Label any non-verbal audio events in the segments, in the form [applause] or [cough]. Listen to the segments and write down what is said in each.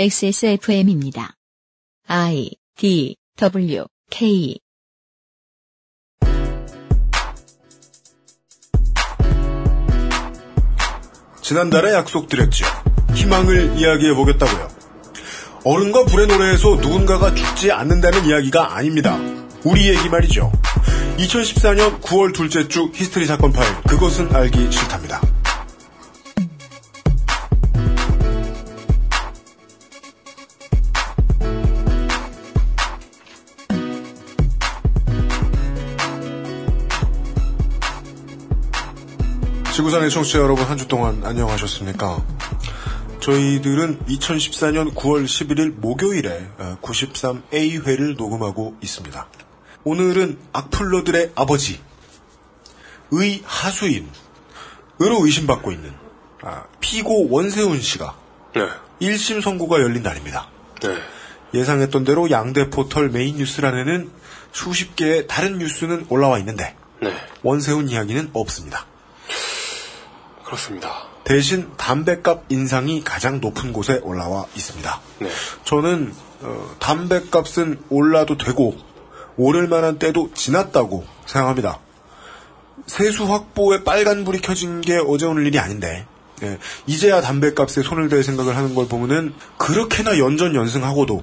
XSFM입니다. I D W K 지난달에 약속드렸죠. 희망을 이야기해 보겠다고요. 어른과 불의 노래에서 누군가가 죽지 않는다는 이야기가 아닙니다. 우리 얘기 말이죠. 2014년 9월 둘째 주 히스테리 사건 파일 그것은 알기 싫답니다. 지구상의 청취자 여러분 한 주 동안 안녕하셨습니까? 저희들은 2014년 9월 11일 목요일에 93A회를 녹음하고 있습니다. 오늘은 악플러들의 아버지, 의 하수인, 으로 의심받고 있는 아, 피고 원세훈 씨가 네. 1심 선고가 열린 날입니다. 네. 예상했던 대로 양대 포털 메인 뉴스란에는 수십 개의 다른 뉴스는 올라와 있는데 네. 원세훈 이야기는 없습니다. 그렇습니다. 대신 담배값 인상이 가장 높은 곳에 올라와 있습니다. 네. 저는 어, 담배값은 올라도 되고 오를 만한 때도 지났다고 생각합니다. 세수 확보에 빨간불이 켜진 게 어제 오늘 일이 아닌데 예, 이제야 담배값에 손을 댈 생각을 하는 걸 보면은 그렇게나 연전 연승하고도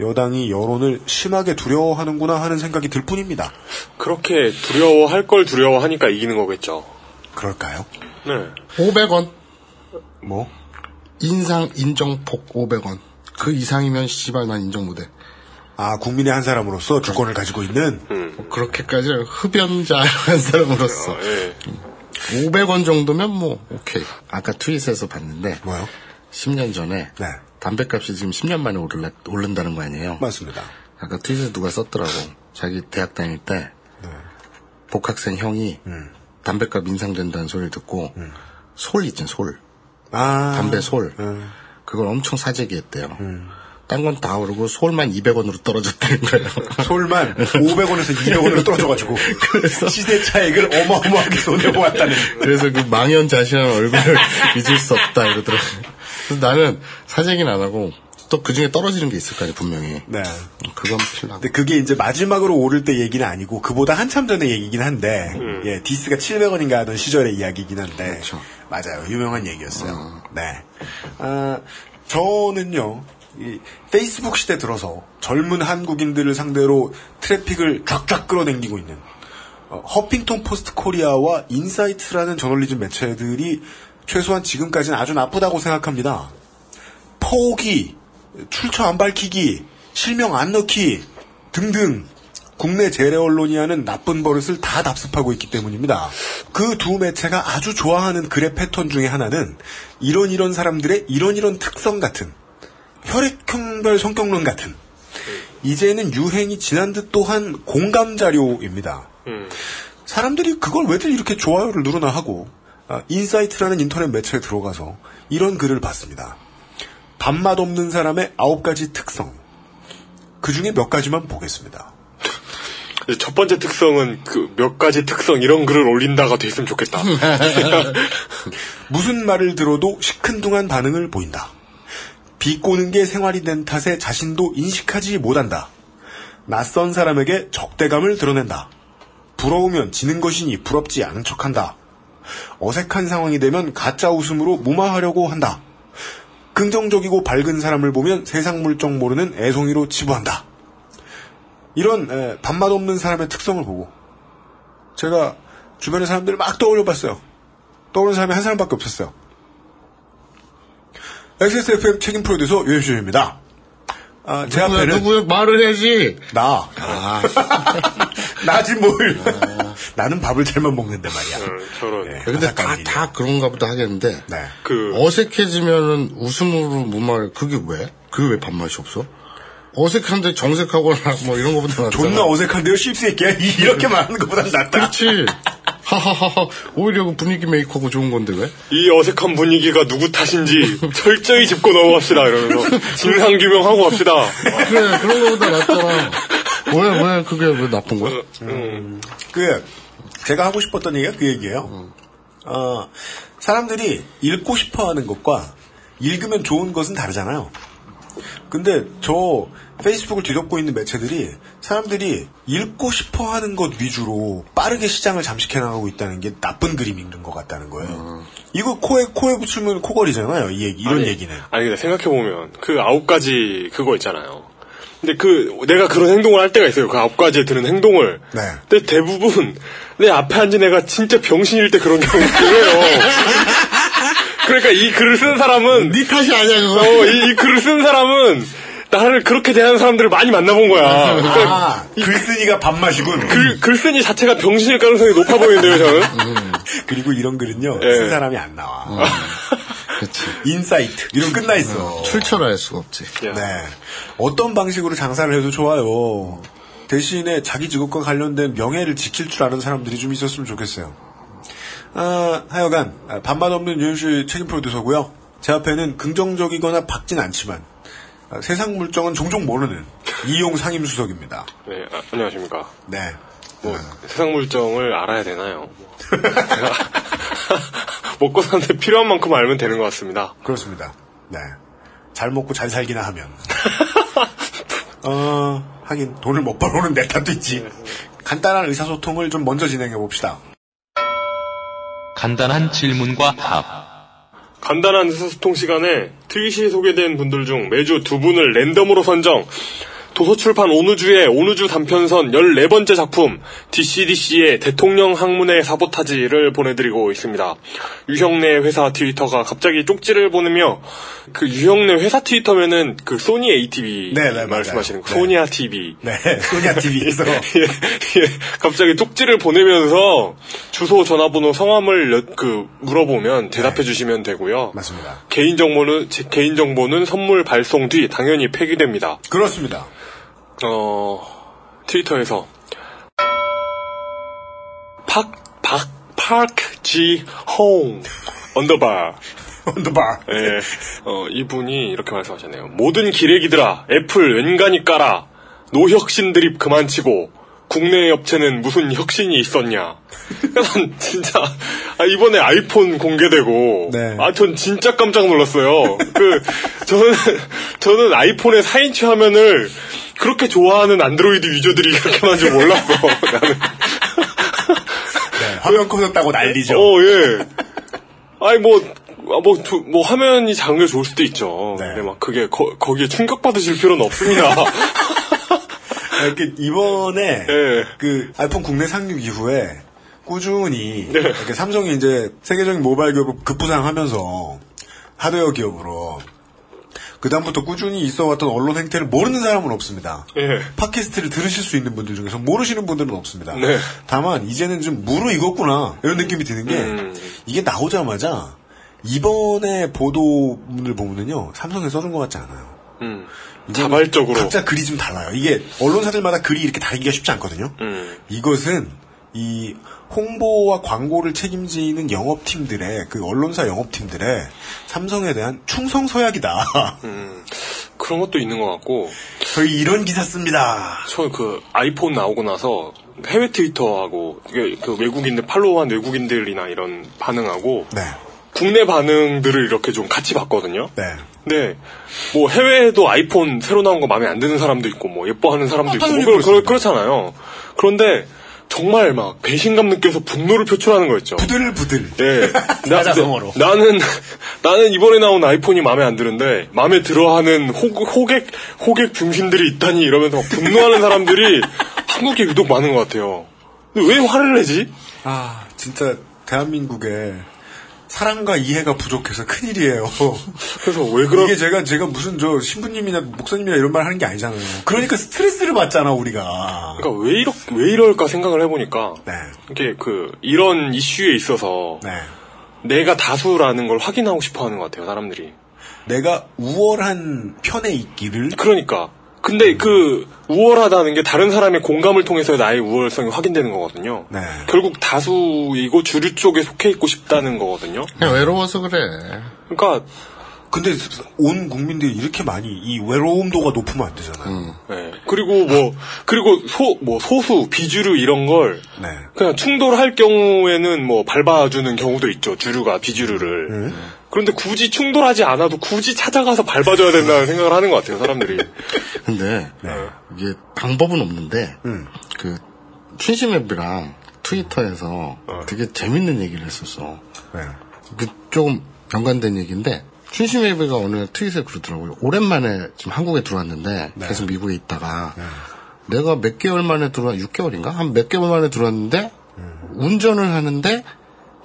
여당이 여론을 심하게 두려워하는구나 하는 생각이 들 뿐입니다. 그렇게 두려워할 걸 두려워하니까 이기는 거겠죠. 그럴까요? 네. 500원. 뭐? 인상 인정 폭 500원. 그 이상이면 씨발 난 인정 못해. 아 국민의 한 사람으로서 주권을 가지고 있는 뭐 그렇게까지 흡연자 한 사람으로서 어, 예. 500원 정도면 뭐 오케이. 아까 트윗에서 봤는데 뭐요? 10년 전에 네 담배값이 지금 10년 만에 오를라, 오른다는 거 아니에요? 맞습니다. 아까 트윗에 누가 썼더라고. 자기 대학 다닐 때 복학생 형이 음. 담배값 인상된다는 소리를 듣고 솔 있잖아 솔. 아 담배 솔. 음. 그걸 엄청 사재기했대요. 딴건 다 오르고 솔만 200원으로 떨어졌다는 거예요. [laughs] 솔만 500원에서 200원으로 떨어져가지고 [laughs] 시세 차익을 어마어마하게 손해보았다는 그래서 그 망연자실한 얼굴을 [laughs] 잊을 수 없다 이러더라고요. 그래서 나는 사재기는 안 하고 또 그 중에 떨어지는 게 있을 거 아니에요 분명히. 네. 그건 필요하고. 근데 그게 이제 마지막으로 오를 때 얘기는 아니고 그보다 한참 전의 얘기긴 한데 예 디스가 700원인가 하던 시절의 이야기긴 한데 그렇죠. 맞아요 유명한 얘기였어요. 네. 아 저는요 이 페이스북 시대 들어서 젊은 한국인들을 상대로 트래픽을 쫙쫙 끌어당기고 있는 어, 허핑턴 포스트 코리아와 인사이트라는 저널리즘 매체들이 최소한 지금까지는 아주 나쁘다고 생각합니다. 포기, 출처 안 밝히기, 실명 안 넣기 등등 국내 재래 언론이 하는 나쁜 버릇을 다 답습하고 있기 때문입니다. 그 두 매체가 아주 좋아하는 글의 패턴 중에 하나는 이런 이런 사람들의 이런 이런 특성 같은 혈액형별 성격론 같은 이제는 유행이 지난 듯 또한 공감 자료입니다. 음. 사람들이 그걸 왜들 이렇게 좋아요를 누르나 하고 아, 인사이트라는 인터넷 매체에 들어가서 이런 글을 봤습니다. 밥맛 없는 사람의 아홉 가지 특성. 그 중에 몇 가지만 보겠습니다. 첫 번째 특성은 그 몇 가지 특성 이런 글을 올린다가 됐으면 좋겠다. [laughs] 무슨 말을 들어도 시큰둥한 반응을 보인다. 비꼬는 게 생활이 된 탓에 자신도 인식하지 못한다. 낯선 사람에게 적대감을 드러낸다. 부러우면 지는 것이니 부럽지 않은 척한다. 어색한 상황이 되면 가짜 웃음으로 무마하려고 한다. 긍정적이고 밝은 사람을 보면 세상 물정 모르는 애송이로 치부한다. 이런 에, 밥맛 없는 사람의 특성을 보고 제가 주변의 사람들을 막 떠올려봤어요. 떠오르는 사람이 한 사람밖에 없었어요. XSFM 책임 프로듀서 유현수입니다. 아, 제 누구야, 앞에는 누구야 말을 해야지. 나. 아, [laughs] 나지 뭘. 나는 밥을 잘못 먹는데 말이야. 음, 저런. 예, 근데 다. 다 그런가 보다 하겠는데. 네. 그 어색해지면은 웃음으로 무말, 그게 왜? 그게 왜 밥맛이 없어? 어색한데 정색하거나 뭐 이런 거보다 낫잖아. 존나 어색한데요, 씹새끼야. [laughs] 이렇게 말하는 것보다 낫다. 그렇지. 하하하하. 오히려 그 분위기 메이커고 좋은 건데 왜? 이 어색한 분위기가 누구 탓인지 철저히 짚고 넘어갑시다 이러면서 진상 규명하고 갑시다. 그래, 그런 거보다 낫잖아. 왜, 왜, 그게 왜 나쁜 거야? 음. 그, 제가 하고 싶었던 얘기가 그 얘기예요. 어, 사람들이 읽고 싶어 하는 것과 읽으면 좋은 것은 다르잖아요. 근데 저 페이스북을 뒤덮고 있는 매체들이 사람들이 읽고 싶어 하는 것 위주로 빠르게 시장을 잠식해 나가고 있다는 게 나쁜 그림인 것 같다는 거예요. 이거 코에, 코에 붙이면 코걸이잖아요. 이 얘기, 이런 아니, 얘기는. 아니 근데 생각해보면 그 아홉 가지 그거 있잖아요. 근데 그 내가 그런 행동을 할 때가 있어요. 그 아홉 가지에 드는 행동을. 네. 근데 대부분 내 앞에 앉은 애가 진짜 병신일 때 그런 경우를 해요. [laughs] 그러니까 이 글을 쓴 사람은 네 탓이 아니야 그거. 어, 이, 이 글을 쓴 사람은 나를 그렇게 대하는 사람들을 많이 만나본 거야. 그러니까 아, 글쓴이가 밥맛이군. 글, 글쓴이 자체가 병신일 가능성이 높아 보이는데요, 저는. [laughs] 그리고 이런 글은요, 예. 쓴 사람이 안 나와. [laughs] 그렇지. 인사이트. 이런 끝나 있어. 출처를 알 수가 없지. 야. 네. 어떤 방식으로 장사를 해도 좋아요. 대신에 자기 직업과 관련된 명예를 지킬 줄 아는 사람들이 좀 있었으면 좋겠어요. 아, 하여간 아, 반반 없는 윤씨 책임 프로듀서고요. 제 앞에는 긍정적이거나 밝진 않지만 아, 세상 물정은 종종 모르는 이용 상임수석입니다. 네, 아, 안녕하십니까. 네. 뭐, 세상 물정을 알아야 되나요? 뭐, [laughs] 제가 먹고 사는데 필요한 만큼 알면 되는 것 같습니다. 그렇습니다. 네. 잘 먹고 잘 살기나 하면. [laughs] 어, 하긴 돈을 못 벌어오는 내 탓도 있지. 간단한 의사소통을 좀 먼저 진행해 봅시다. 간단한 질문과 답. 간단한 의사소통 시간에 트윗이 소개된 분들 중 매주 두 분을 랜덤으로 선정. 도서출판 온우주의 온우주 단편선 14번째 작품 DCDC의 대통령 항문의 사보타지를 보내드리고 있습니다. 유형내 회사 트위터가 갑자기 쪽지를 보내며 그 유형내 회사 트위터면은 그 소니 ATV 네, 네, 맞아요. 말씀하시는 그 네. 소니아 TV 네. 소니아 TV에서. [laughs] 예, 예. 갑자기 쪽지를 보내면서 주소, 전화번호, 성함을 여- 그 물어보면 대답해 네. 주시면 되고요. 맞습니다. 개인 정보는 제 개인 정보는 선물 발송 뒤 당연히 폐기됩니다. 그렇습니다. 어 트위터에서 팍, 박, park G 홈 언더바 [laughs] 언더바. 예, 어, 이분이 이렇게 말씀하셨네요. 모든 기레기들아, 애플 웬간히 깔아. 노혁신 드립 그만 치고, 국내 업체는 무슨 혁신이 있었냐. [laughs] 난 진짜, 아, 이번에 아이폰 공개되고, 네. 아, 전 진짜 깜짝 놀랐어요. 그, 저는, 저는 아이폰의 4인치 화면을 그렇게 좋아하는 안드로이드 유저들이 그렇게 많은 줄 몰랐어. [laughs] 나는. 네, 화면 커졌다고 난리죠. 어, 예. 아니, 뭐, 아, 뭐, 두- 뭐, 화면이 작은 게 좋을 수도 있죠. 네. 근데 막, 그게, 거, 거기에 충격받으실 필요는 없습니다. [laughs] 이렇게 이번에 예. 그 아이폰 국내 상륙 이후에 꾸준히 네. 이렇게 삼성이 이제 세계적인 모바일 기업을 급부상하면서 하드웨어 기업으로 그 다음부터 꾸준히 있어왔던 언론 행태를 모르는 사람은 없습니다. 예. 팟캐스트를 들으실 수 있는 분들 중에서 모르시는 분들은 없습니다. 네. 다만 이제는 좀 무르익었구나 이런 느낌이 드는 게 음. 이게 나오자마자 이번에 보도문을 보면은요 삼성에 써준 것 같지 않아요. 음. 자발적으로. 각자 글이 좀 달라요. 이게 언론사들마다 글이 이렇게 다르기가 쉽지 않거든요. 음. 이것은 이 홍보와 광고를 책임지는 영업팀들의 그 언론사 영업팀들의 삼성에 대한 충성 서약이다. [laughs] 음. 그런 것도 있는 것 같고, 저희 이런 기사 씁니다. 저 그 아이폰 나오고 나서 해외 트위터하고, 그 외국인들, 팔로우한 외국인들이나 이런 반응하고, 네, 국내 반응들을 이렇게 좀 같이 봤거든요. 네. 네. 뭐 해외에도 아이폰 새로 나온 거 마음에 안 드는 사람도 있고 뭐 예뻐하는 사람도 있고 당연히 뭐 그렇. 그렇잖아요. 그런데 정말 막 배신감 느껴서 분노를 표출하는 거였죠. 부들부들. 예. 나, 사자성어로. 나- 나는 나는 이번에 나온 아이폰이 마음에 안 드는데 마음에 들어하는 호, 호객 호객 중심들이 있다니 이러면서 막 분노하는 사람들이 [laughs] 한국에 유독 많은 것 같아요. 근데 왜 화를 내지? 아, 진짜 대한민국에 사랑과 이해가 부족해서 큰일이에요. [laughs] 그래서 왜 그런 이게 제가 제가 무슨 저 신부님이나 목사님이나 이런 말 하는 게 아니잖아요. 그러니까 스트레스를 받잖아 우리가. 그러니까 왜 이렇 왜 이럴까 생각을 해보니까 네, 이게 그 이런 이슈에 있어서 네. 내가 다수라는 걸 확인하고 싶어 하는 것 같아요, 사람들이. 내가 우월한 편에 있기를 그러니까. 근데 그 우월하다는 게 다른 사람의 공감을 통해서 나의 우월성이 확인되는 거거든요. 네. 결국 다수이고 주류 쪽에 속해 있고 싶다는 거거든요. 그냥 외로워서 그래. 그러니까 근데 온 국민들이 이렇게 많이 이 외로움도가 높으면 안 되잖아요. 음. 예. 그리고 뭐 그리고 소 뭐 소수 비주류 이런 걸 네. 그냥 충돌할 경우에는 뭐 밟아주는 경우도 있죠. 주류가 비주류를. 그런데 굳이 충돌하지 않아도 굳이 찾아가서 밟아줘야 된다는 생각을 하는 것 같아요, 사람들이. [laughs] 근데 네. 이게 방법은 없는데 음. 그 춘심앱이랑 트위터에서 되게 재밌는 얘기를 했었어. 네. 그 조금 연관된 얘기인데 춘심앱이가 어느 트윗에 그러더라고요. 오랜만에 지금 한국에 들어왔는데 네. 계속 미국에 있다가 내가 몇 개월 만에 들어와 6개월인가 한 몇 개월 만에 들어왔는데 음. 운전을 하는데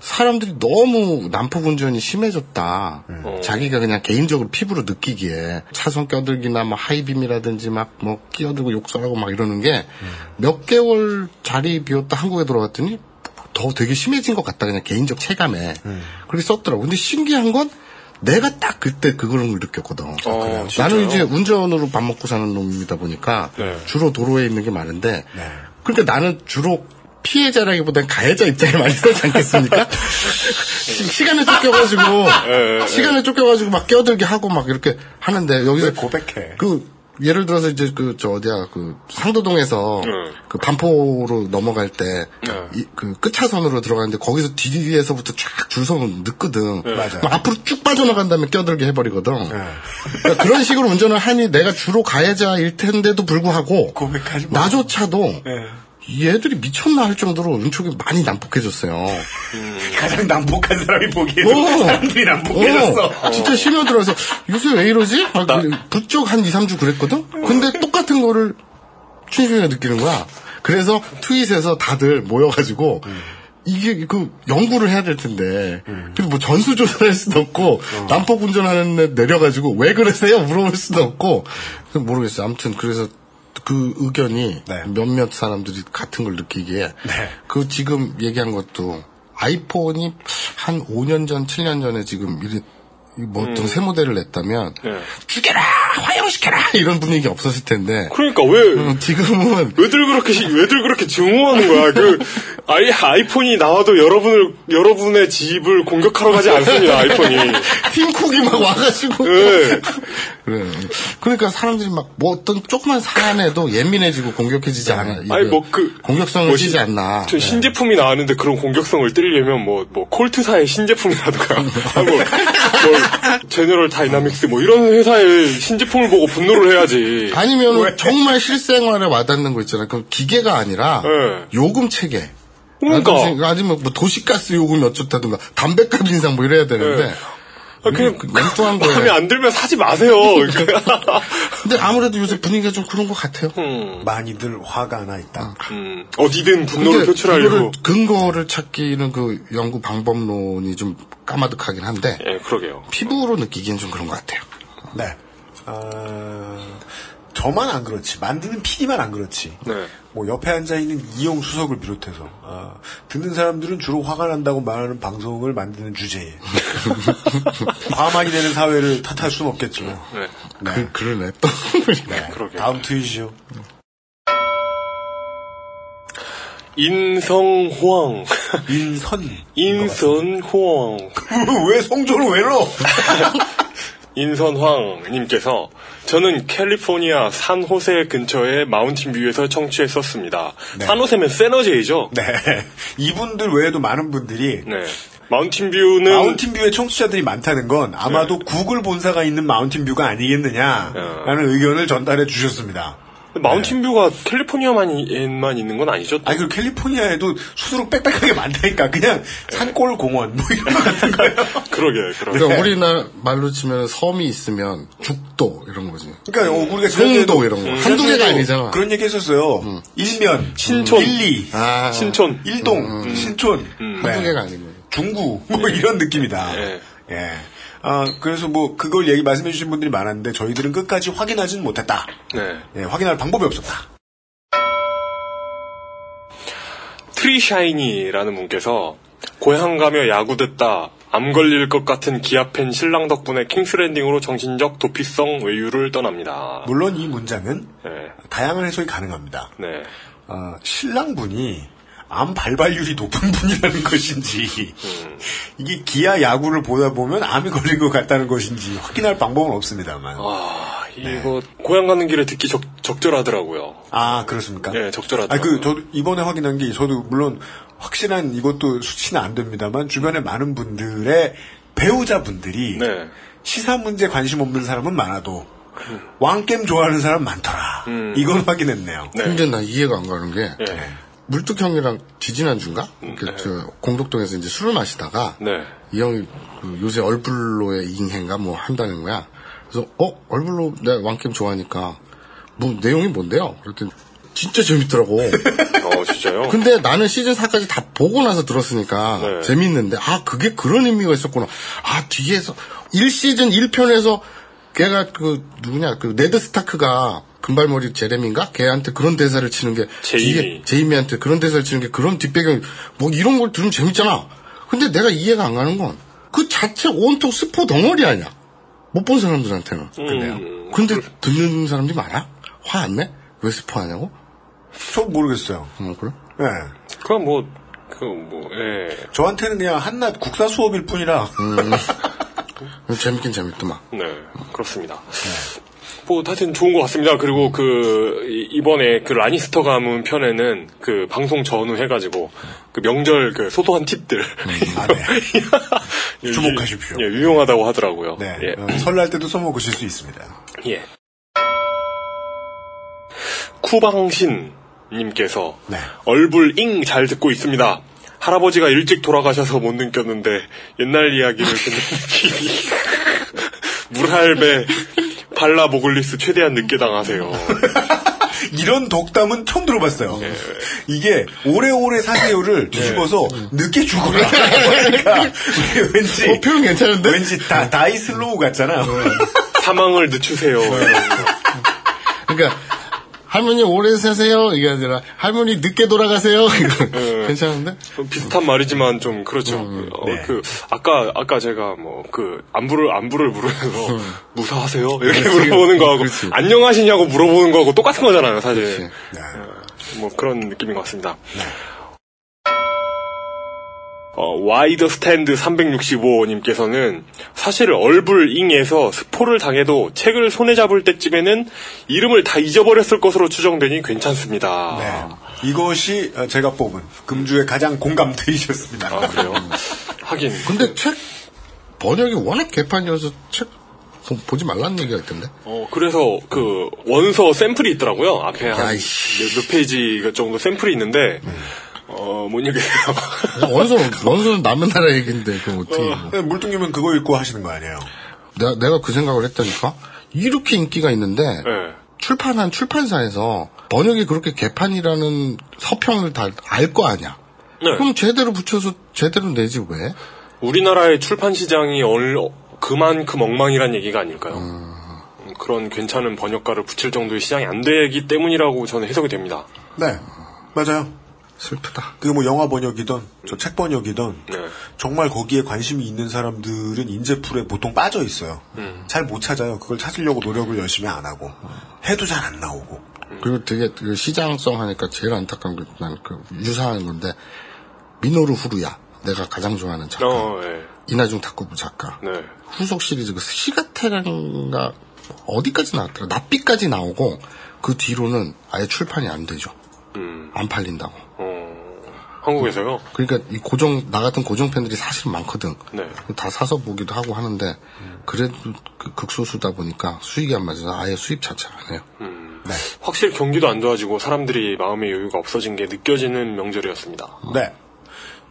사람들이 너무 난폭 운전이 심해졌다. 음. 자기가 그냥 개인적으로 피부로 느끼기에 차선 껴들기나 뭐 하이빔이라든지 막 뭐 끼어들고 욕설하고 막 이러는 게몇 개월 자리 비웠다 한국에 들어왔더니 더 되게 심해진 것 같다. 그냥 개인적 체감에. 그렇게 썼더라고. 근데 신기한 건 내가 딱 그때 그걸 느꼈거든. 어, 나는? 이제 운전으로 밥 먹고 사는 놈이다 보니까 네. 주로 도로에 있는 게 많은데 네. 그러니까 나는 주로 피해자라기보단 가해자 입장에 많이 서지 않겠습니까? 시- 시간에 쫓겨가지고 [laughs] 네, 시간에 쫓겨가지고 막 끼어들게 하고 막 이렇게 하는데 여기서 왜 고백해? 그 예를 들어서 이제 그 저 어디야 그 상도동에서 네. 그 반포로 넘어갈 때 네. 그 끝차선으로 들어가는데 거기서 뒤에서부터 쫙 줄 서면 늦거든. 맞아요. 막 앞으로 쭉 빠져나간 다음에 끼어들게 해버리거든. 네. 그러니까 그런 식으로 운전을 하니 내가 주로 가해자일 텐데도 불구하고 고백하지 마. 나조차도 네. 얘들이 미쳤나 할 정도로 은촉이 많이 난폭해졌어요. 가장 난폭한 사람이 보기에도 어. 사람들이 난폭해졌어. 어, 진짜 심해들어서 요새 왜 이러지? 막 부쩍 한 2, 3주 그랬거든? 근데 똑같은 거를 춘심이가 느끼는 거야. 그래서 트윗에서 다들 모여가지고 이게 그 연구를 해야 될 텐데 그래서 뭐 전수 조사를 할 수도 없고 난폭 운전하는 애 내려가지고 왜 그러세요 물어볼 수도 없고 모르겠어요. 아무튼 그래서 그 의견이 네. 몇몇 사람들이 같은 걸 느끼기에 그 지금 얘기한 것도 아이폰이 한 5년 전, 7년 전에 지금 이 뭐 어떤 새 모델을 냈다면 네. 죽여라 화형시켜라 이런 분위기 없었을 텐데 그러니까 왜, 음, 지금은 왜들 그렇게, 시- 왜들 그렇게 증오하는 거야? 그, 아예 아이폰이 나와도 여러분을, 여러분의 집을 공격하러 가지 않습니다, 아이폰이. [laughs] 팀쿡이 막 와가지고 네. 그래. 그러니까 사람들이 막 뭐 어떤 조그만 사안에도 예민해지고 공격해지지 않아. 아니, 뭐 그- 공격성을 뭐 신- 않나. 저 신제품이 나왔는데 그런 공격성을 띠려면 뭐, 뭐, 콜트사의 신제품이라든가, 아, [laughs] 뭐, 뭐, 제너럴 다이나믹스 뭐 이런 회사의 신제품을 보고 분노를 해야지. 아니면 정말 실생활에 와닿는 거 있잖아요. 그 기계가 아니라 네. 요금 체계. 그러니까. 아니면 뭐 도시가스 요금이 어쩌다든가 담배값 인상 뭐 이래야 되는데 네. 아, 그냥 그 맹뚱한 거예요. 마음에 안 들면 사지 마세요. [laughs] 근데 아무래도 요새 분위기가 좀 그런 것 같아요. 많이들 화가 나 있다. 음, 어디든 분노를 표출하려고. 근거를 찾기는 그 연구 방법론이 좀 까마득하긴 한데 예, 그러게요. 피부로 느끼기엔 좀 그런 것 같아요. 네. 어, 저만 안 그렇지. 만드는 PD만 안 그렇지. 네. 뭐 옆에 앉아 있는 이용 수석을 비롯해서 아, 듣는 사람들은 주로 화가 난다고 말하는 방송을 만드는 주제에 [laughs] 과만이 되는 사회를 탓할 수는 없겠지만. 네. 네. 그, 그러네. 또. 네. 다음 트윗이요. 인성호황. 인선. 인선호황. [laughs] 왜 성조를 왜 넣어? [laughs] 인선황님께서 저는 캘리포니아 산호세 근처의 마운틴뷰에서 청취했었습니다. 네. 산호세면 세너제이죠? 네. [laughs] 이분들 외에도 많은 분들이 네. 마운틴뷰는 마운틴뷰에 청취자들이 많다는 건 아마도 구글 본사가 있는 마운틴뷰가 아니겠느냐라는 의견을 전달해 주셨습니다. 마운틴뷰가 캘리포니아만만 있는 건 아니죠? 또? 아니 그리고 캘리포니아에도 수두룩 빽빽하게 많다니까 그냥 산골 공원 뭐 이런 거 같은 거예요. [laughs] 그러게, 그러게. 그러니까 우리나라 말로 치면 섬이 있으면 죽도 이런 거지. 그러니까 어, 우리가 성도 이런 거. 음, 한두 개가 아니잖아. 그런 얘기 했었어요. 일면, 신촌. 일리, 아, 신촌. 일동, 신촌, 한두 네. 개가 아니면. 중구 뭐 이런 느낌이다. 네. 예. 아 그래서 뭐 그걸 얘기 말씀해 주신 분들이 많았는데 저희들은 끝까지 확인하지는 못했다. 네. 예, 확인할 방법이 없었다. 트리샤이니라는 분께서 고향 가며 야구 듣다 암 걸릴 것 같은 기아팬 신랑 덕분에 킹스랜딩으로 정신적 도피성 외유를 떠납니다. 물론 이 문장은 네. 다양한 해석이 가능합니다. 네. 아, 신랑분이 암 발발률이 높은 [laughs] 분이라는 것인지 이게 기아 야구를 보다 보면 암이 걸린 것 같다는 것인지 확인할 방법은 없습니다만. 아, 이거 고향 가는 길에 듣기 적, 적절하더라고요. 아 그렇습니까? 네, 적절하더라고요. 아, 그, 저도 이번에 확인한 게, 저도 물론 확실한 이것도 수치는 안 됩니다만, 주변에 많은 분들의 배우자분들이 네. 시사 문제 관심 없는 사람은 많아도 왕겜 좋아하는 사람 많더라. 이건 확인했네요. 네. 근데 나 이해가 안 가는 게 예. 물뚝 형이랑 지지난 주인가? 그, 저, 공덕동에서 이제 술을 마시다가 네. 이 형이 그 요새 얼블로의 인해인가 뭐 한다는 거야. 그래서 어 얼블로 내가 왕캠 좋아하니까 뭐 내용이 뭔데요? 그랬더니 진짜 재밌더라고. [laughs] 어, 진짜요? 근데 나는 시즌 4까지 다 보고 나서 들었으니까 네. 재밌는데 아 그게 그런 의미가 있었구나. 아 뒤에서 1시즌 1편에서 걔가 그 누구냐 그 네드 스타크가 금발머리 제레미인가 걔한테 그런 대사를 치는 게 제이미. 제이미한테 그런 대사를 치는 게 그런 뒷배경 뭐 이런 걸 들으면 재밌잖아. 근데 내가 이해가 안 가는 건 그 자체 온통 스포 덩어리 아니야. 못 본 사람들한테는. 그래요. 근데 듣는 사람들이 많아? 화 안 내? 왜 스포하냐고? 저 모르겠어요. 어, 그래? 예. 그럼 뭐, 그, 뭐, 예. 저한테는 그냥 한낱 국사 수업일 뿐이라 [laughs] 재밌긴 재밌더만. 네, 그렇습니다. 뭐, 하여튼 좋은 것 같습니다. 그리고 그, 이- 이번에 그 라니스터 가문 편에는 그 방송 전후 해가지고 그 명절 그 소소한 팁들. 아, 네. [laughs] 유- 주목하십시오. 예, 유용하다고 하더라고요. 네. 예. 어, 설날 때도 써먹으실 수 있습니다. 예. 쿠방신 님께서 네. 얼불 잉잘 듣고 있습니다. 할아버지가 일찍 돌아가셔서 못 느꼈는데 옛날 이야기를 듣는 느낌이 [laughs] 물할배 발라 모글리스 최대한 늦게 당하세요. [laughs] 이런 독담은 처음 들어봤어요. 네. 이게 오래오래 사세요를 뒤집어서 늦게 죽어라. 그러니까 왠지 어, 표현 괜찮은데? 왠지 다 다이슬로우 같잖아. 사망을 늦추세요. 그러니까 할머니 오래 사세요 이게 아니라 할머니 늦게 돌아가세요 [laughs] 이거 괜찮은데? 비슷한 말이지만 좀 그렇죠. 어, 네. 그 아까 아까 제가 뭐 그 안부를 안부를 물으면서 무사하세요 이렇게 그렇지. 물어보는 거하고 그렇지. 안녕하시냐고 물어보는 거하고 똑같은 거잖아요, 사실. 네. 뭐 그런 느낌인 것 같습니다. 어, 와이더 스탠드 365님께서는 사실 얼불잉에서 스포를 당해도 책을 손에 잡을 때쯤에는 이름을 다 잊어버렸을 것으로 추정되니 괜찮습니다. 네. 이것이 어, 제가 뽑은 금주의 가장 공감대이셨습니다. 아, 그래요? 하긴. 근데 책 번역이 워낙 개판이어서 책 보- 보지 말라는 얘기가 있던데. 어, 그래서 그 원서 샘플이 있더라고요. 앞에 한. 몇, 몇 페이지 정도 샘플이 있는데, 어, 뭔 얘기예요? [laughs] 원서 원서는 남의 나라 얘기인데 그 어떻게? 뭐. 네, 물뚱님은 그거 읽고 하시는 거 아니에요? 내가 내가 그 생각을 했다니까. 이렇게 인기가 있는데 네. 출판한 출판사에서 번역이 그렇게 개판이라는 서평을 다 알 거 아니야. 네. 그럼 제대로 붙여서 제대로 내지 왜? 우리나라의 출판 시장이 얼, 그만큼 엉망이란 얘기가 아닐까요? 음, 그런 괜찮은 번역가를 붙일 정도의 시장이 안 되기 때문이라고 저는 해석이 됩니다. 네. 맞아요. 슬프다. 그게 뭐 영화 번역이든 저 책 번역이든 네. 정말 거기에 관심이 있는 사람들은 인재풀에 보통 빠져 있어요. 잘못 찾아요. 그걸 찾으려고 노력을 열심히 안 하고 해도 잘 안 나오고. 그리고 되게 그 시장성 하니까 제일 안타까운 게 난 그 유사한 건데 미노루 후루야 내가 가장 좋아하는 작가 어, 네. 이나중 탁구부 작가 네. 후속 시리즈 그 시가테란가 어디까지 나왔더라 납비까지 나오고 그 뒤로는 아예 출판이 안 되죠 음, 안 팔린다고 어, 한국에서요? 그러니까 이 고정 나 같은 고정 팬들이 사실 많거든 네. 다 사서 보기도 하고 하는데 그래도 그 극소수다 보니까 수익이 안 맞아서 아예 수입 자체를 안 해요 네. 확실히 경기도 안 좋아지고 사람들이 마음의 여유가 없어진 게 느껴지는 명절이었습니다. 네.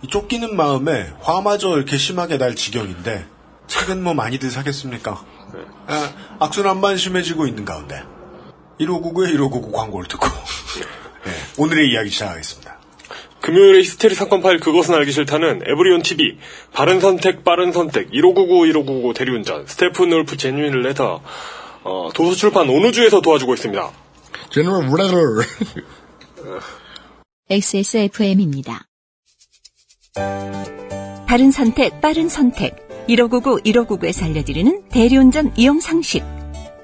이 쫓기는 마음에 화마저 이렇게 심하게 날 지경인데 책은 뭐 많이들 사겠습니까? 아, 악순환만 심해지고 있는 가운데 1599에 1599 광고를 듣고 네, 오늘의 이야기 시작하겠습니다. 금요일에 히스테리 사건 파일 그것은 알기 싫다는 에브리온 TV 바른 선택 빠른 선택 1599 1599 대리운전 스테픈 울프 genuine leather 어, 도서출판 온우주에서 도와주고 있습니다. 제너럴 우라를 XSFM입니다. 바른 선택, 빠른 선택. 1599, 1599에서 알려드리는 대리운전 이용 상식.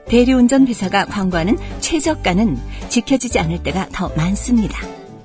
대리운전 회사가 광고하는 최저가는 지켜지지 않을 때가 더 많습니다.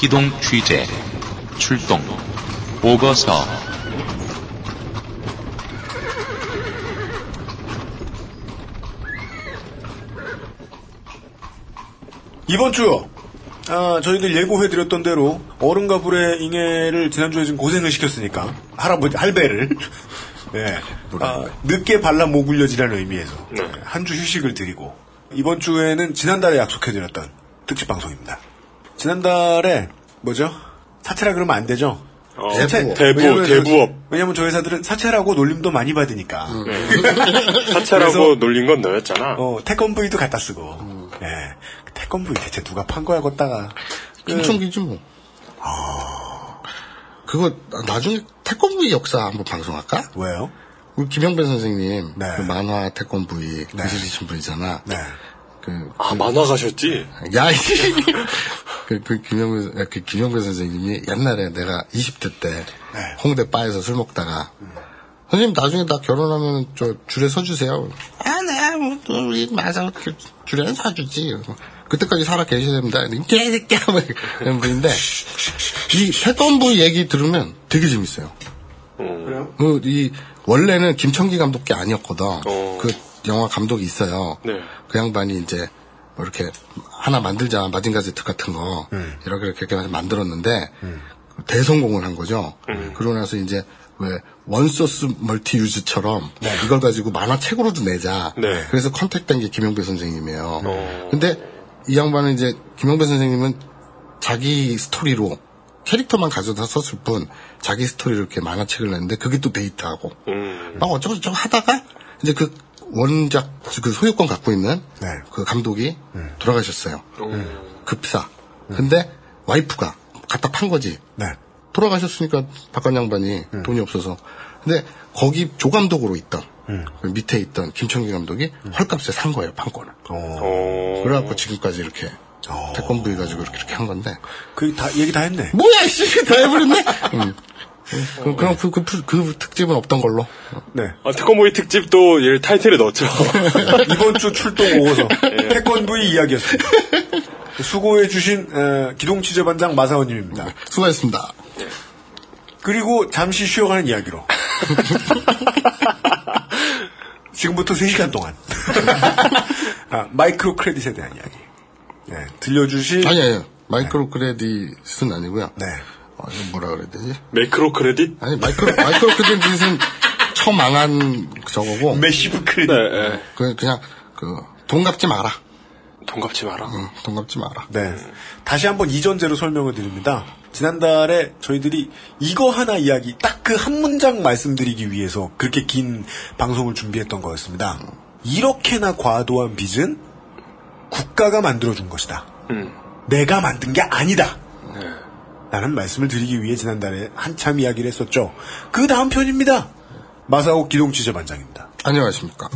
기동 취재 출동 보고서 이번 주 아, 저희들 예고해드렸던 대로 어른과 불의 잉해를 지난주에 좀 고생을 시켰으니까 할아버지 할배를 [laughs] 네. 아, 늦게 발라 못 굴려지라는 의미에서 네. 한 주 휴식을 드리고 이번 주에는 지난달에 약속해드렸던 특집 방송입니다. 지난달에 뭐죠? 사채라 그러면 안 되죠. 어, 사채. 대부, 왜냐면 대부업. 왜냐면 저희 회사들은 사채라고 놀림도 많이 받으니까. [laughs] 사채라고 그래서- 놀린 건 너였잖아. 어, 태권브이도 갖다 쓰고. 예. 태권브이 대체 누가 판 거야, 걷다가. 그- 김청기지 뭐. 그거 나중에 태권브이 역사 한번 방송할까? 왜요? 우리 김영배 선생님 네. 그 만화 태권브이 네. 그리신 분이잖아. 네. 그, 아, 만화 가셨지? 야, 이 [laughs] 그, 그 김영배, 그 김영배 선생님이 옛날에 내가 20대 때 네. 홍대 바에서 술 먹다가 선생님 나중에 나 결혼하면 저 줄에 서주세요. 아, 네, 뭐, 또 우리 마사 줄에 서주지. 그때까지 살아 계셔야 됩니다. 개새끼야, [laughs] 뭐 이런 분인데 이 태권브 얘기 들으면 되게 재밌어요. 그래요? 그, 이, 원래는 김청기 감독 게 아니었거든. 어. 그 영화 감독이 있어요. 네. 그 양반이 이제, 뭐 이렇게, 하나 만들자, 마징 가 제트 같은 거, 음. 이렇게 이렇게 해서 만들었는데, 대성공을 한 거죠. 그러고 나서 이제, 왜, one source multi use처럼, 이걸 가지고 만화책으로도 내자. 네. 그래서 contact된 게 김형배 선생님이에요. 어. 근데, 이 양반은 이제, 김형배 선생님은 자기 스토리로, 캐릭터만 가져다 썼을 뿐, 자기 스토리로 이렇게 만화책을 냈는데, 그게 또 데이트하고, 음. 막 어쩌고저쩌고 하다가 이제 그 원작 그 소유권 갖고 있는 네. 그 감독이 돌아가셨어요. 급사. 근데 와이프가 갖다 판 거지. 네. 돌아가셨으니까 바깥 양반이 돈이 없어서. 근데 거기 조감독으로 있던 그 밑에 있던 김청기 감독이 헐값에 산 거예요 판권을. 어. 그래갖고 지금까지 이렇게 태권도 해가지고 이렇게, 이렇게 한 건데 그, 다, 얘기 다 했네. 뭐야 씨다 해버렸네. [laughs] 음. 그, 그럼 그, 그, 그 특집은 없던 걸로. 네. 아, 태권보이 특집도 얘 타이틀에 넣었죠. [laughs] 이번 주 출동 오고서 [laughs] 태권브이 이야기였습니다. 수고해주신 에, 기동 취재반장 마사오님입니다. 수고하셨습니다. 그리고 잠시 쉬어가는 이야기로. [laughs] 지금부터 3시간 동안. 아, micro credit에 대한 이야기. 네, 들려주실. 아니, 아니, micro credit은 아니고요. 네. 뭐라 그래야 되지? macro credit? 아니, micro, micro credit은 처망한 저거고, massive credit. 네, 네. 그, 그냥, 그, 돈 갚지 마라. 돈 갚지 마라. 응, 돈 갚지 마라. 네. 다시 한번 이전제로 설명을 드립니다. 지난달에 저희들이 이거 하나 이야기, 딱 그 한 문장 말씀드리기 위해서 그렇게 긴 방송을 준비했던 거였습니다. 이렇게나 과도한 빚은 국가가 만들어준 것이다. 음. 내가 만든 게 아니다. 라는 말씀을 드리기 위해 지난달에 한참 이야기를 했었죠. 그 다음 편입니다. 마사오 기동 취재반장입니다. 안녕하십니까.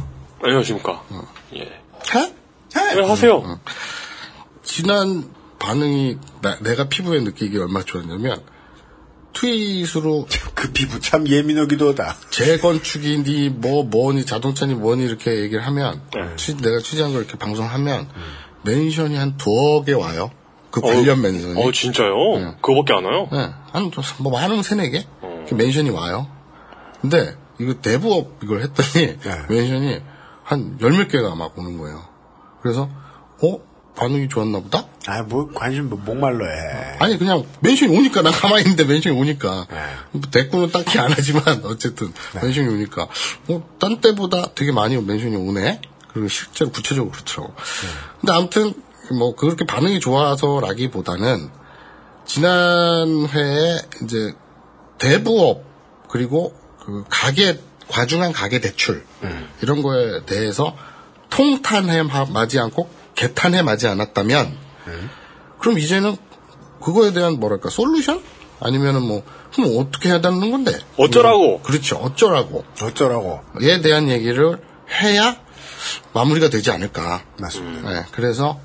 안녕하십니까. 예. 해? 네, 하세요. 지난 반응이, 나- 내가 피부에 느끼기 얼마나 좋았냐면, 트윗으로 [laughs] 그 피부 참 예민하기도 하다. 재건축이니 뭐 뭐니 자동차니 뭐니 이렇게 얘기를 하면 네. 취- 내가 취재한 걸 이렇게 방송하면 mention이 한 두어 개 와요. 그 관련 mention이. 어, 진짜요? 그거밖에 안 와요? 네, 한 뭐 많으면 세네 개 어. 그 mention이 와요. 근데 이거 대부업 이걸 했더니 네. [laughs] mention이 한 열 몇 개가 막 오는 거예요. 그래서 어 반응이 좋았나 보다. 아, 뭐, 관심, 뭐, 목말라 해. 아니 그냥 mention이 오니까 난 가만히 있는데 mention이 오니까 네. 뭐 대꾸는 딱히 안 하지만 [laughs] 어쨌든 mention이 오니까 어, 딴 때보다 되게 많이 mention이 오네 그리고 실제로 구체적으로 그렇더라고 근데 아무튼 뭐 그렇게 반응이 좋아서라기보다는 지난 회에 이제 대부업 그리고 그 가계 과중한 가계 대출 이런 거에 대해서 통탄해 마지 않고 개탄해 마지 않았다면 그럼 이제는 그거에 대한 뭐랄까 솔루션? 아니면은 뭐 그럼 어떻게 해야 되는 건데? 어쩌라고? 음, 그렇죠. 어쩌라고. 어쩌라고. 에 대한 얘기를 해야 마무리가 되지 않을까. 맞습니다. 네, 그래서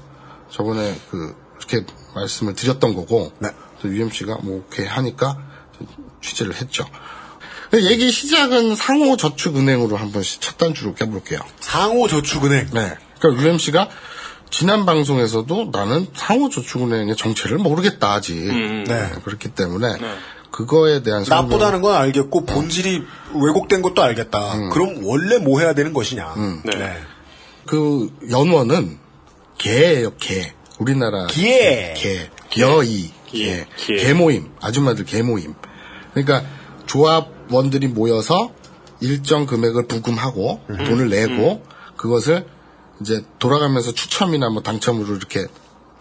저번에 그 이렇게 말씀을 드렸던 거고 네. 또 UMC가 뭐 오케이 하니까 취재를 했죠. 얘기 시작은 상호저축은행으로 한번 첫 단추로 깨볼게요. 상호저축은행. 네. 그러니까 UMC가 지난 방송에서도 나는 상호저축은행의 정체를 모르겠다 아직. 네. 그렇기 때문에 그거에 대한 설명. 나쁘다는 건 알겠고 본질이 왜곡된 것도 알겠다. 그럼 원래 뭐 해야 되는 것이냐. 네. 그 연원은 개예요, 개. 우리나라 기에. 개, 여의, 개. 개 모임, 아줌마들 개 모임. 그러니까 조합원들이 모여서 일정 금액을 부금하고 돈을 내고 그것을 이제 돌아가면서 추첨이나 뭐 당첨으로 이렇게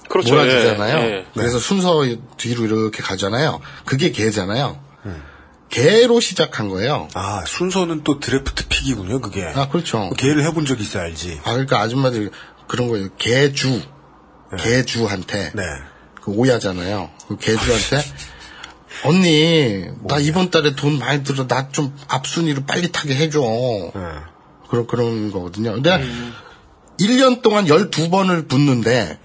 그렇죠. 몰아주잖아요. 예, 예. 그래서 순서 뒤로 이렇게 가잖아요. 그게 개잖아요. 음. 개로 시작한 거예요. 아, 순서는 또 드래프트 픽이군요, 그게. 아, 그렇죠. 개를 해본 적 있어야 알지. 아, 그러니까 아줌마들 그런 거예요. 개주, 개주한테 네. 그 오야잖아요. 그 개주한테 [laughs] 언니 나 이번 달에 돈 많이 들어 나 좀 앞순위로 빨리 타게 해줘. 네. 그런 그런 거거든요. 근데 1년 동안 12번을 붙는데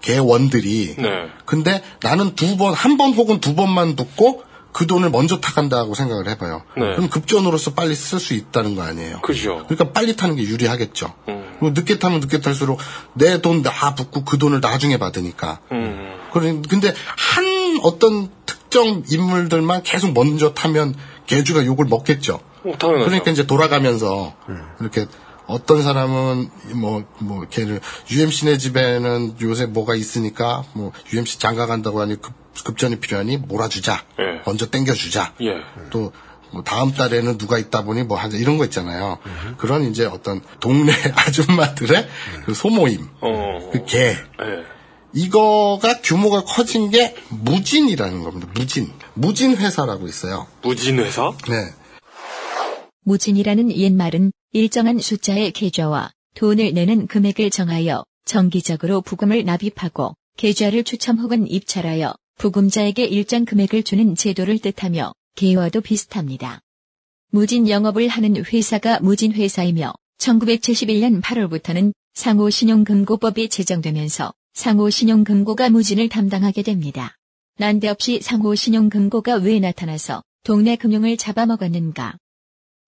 개원들이 네. 근데 나는 두 번, 한 번 혹은 두 번만 붙고 그 돈을 먼저 타간다고 생각을 해봐요. 네. 그럼 급전으로서 빨리 쓸 수 있다는 거 아니에요. 그죠. 그러니까 빨리 타는 게 유리하겠죠. 음. 그리고 늦게 타면 늦게 탈수록 내돈나 붙고 그 돈을 나중에 받으니까. 음. 근데 한 어떤 특정 인물들만 계속 먼저 타면 개주가 욕을 먹겠죠. 어, 당연하죠. 그러니까 이제 돌아가면서 이렇게 어떤 사람은 뭐, 뭐, 걔를, UMC네 집에는 요새 뭐가 있으니까, 뭐, UMC 장가 간다고 하니 급, 급전이 필요하니 몰아주자. 예. 먼저 땡겨주자. 예. 또, 뭐 다음 달에는 누가 있다 보니 뭐 하자. 이런 거 있잖아요. 그런 이제 어떤 동네 [laughs] 아줌마들의 그 소모임. 어. 그 개. 예. 이거가 규모가 커진 게 무진이라는 겁니다. 무진. 무진 회사라고 있어요. 무진 회사? 네. 무진이라는 옛말은 일정한 숫자의 계좌와 돈을 내는 금액을 정하여 정기적으로 부금을 납입하고 계좌를 추첨 혹은 입찰하여 부금자에게 일정 금액을 주는 제도를 뜻하며 개와도 비슷합니다. 무진 영업을 하는 회사가 무진 회사이며 1971년 8월부터는 상호신용금고법이 제정되면서 상호신용금고가 무진을 담당하게 됩니다. 난데없이 상호신용금고가 왜 나타나서 동네 금융을 잡아먹었는가?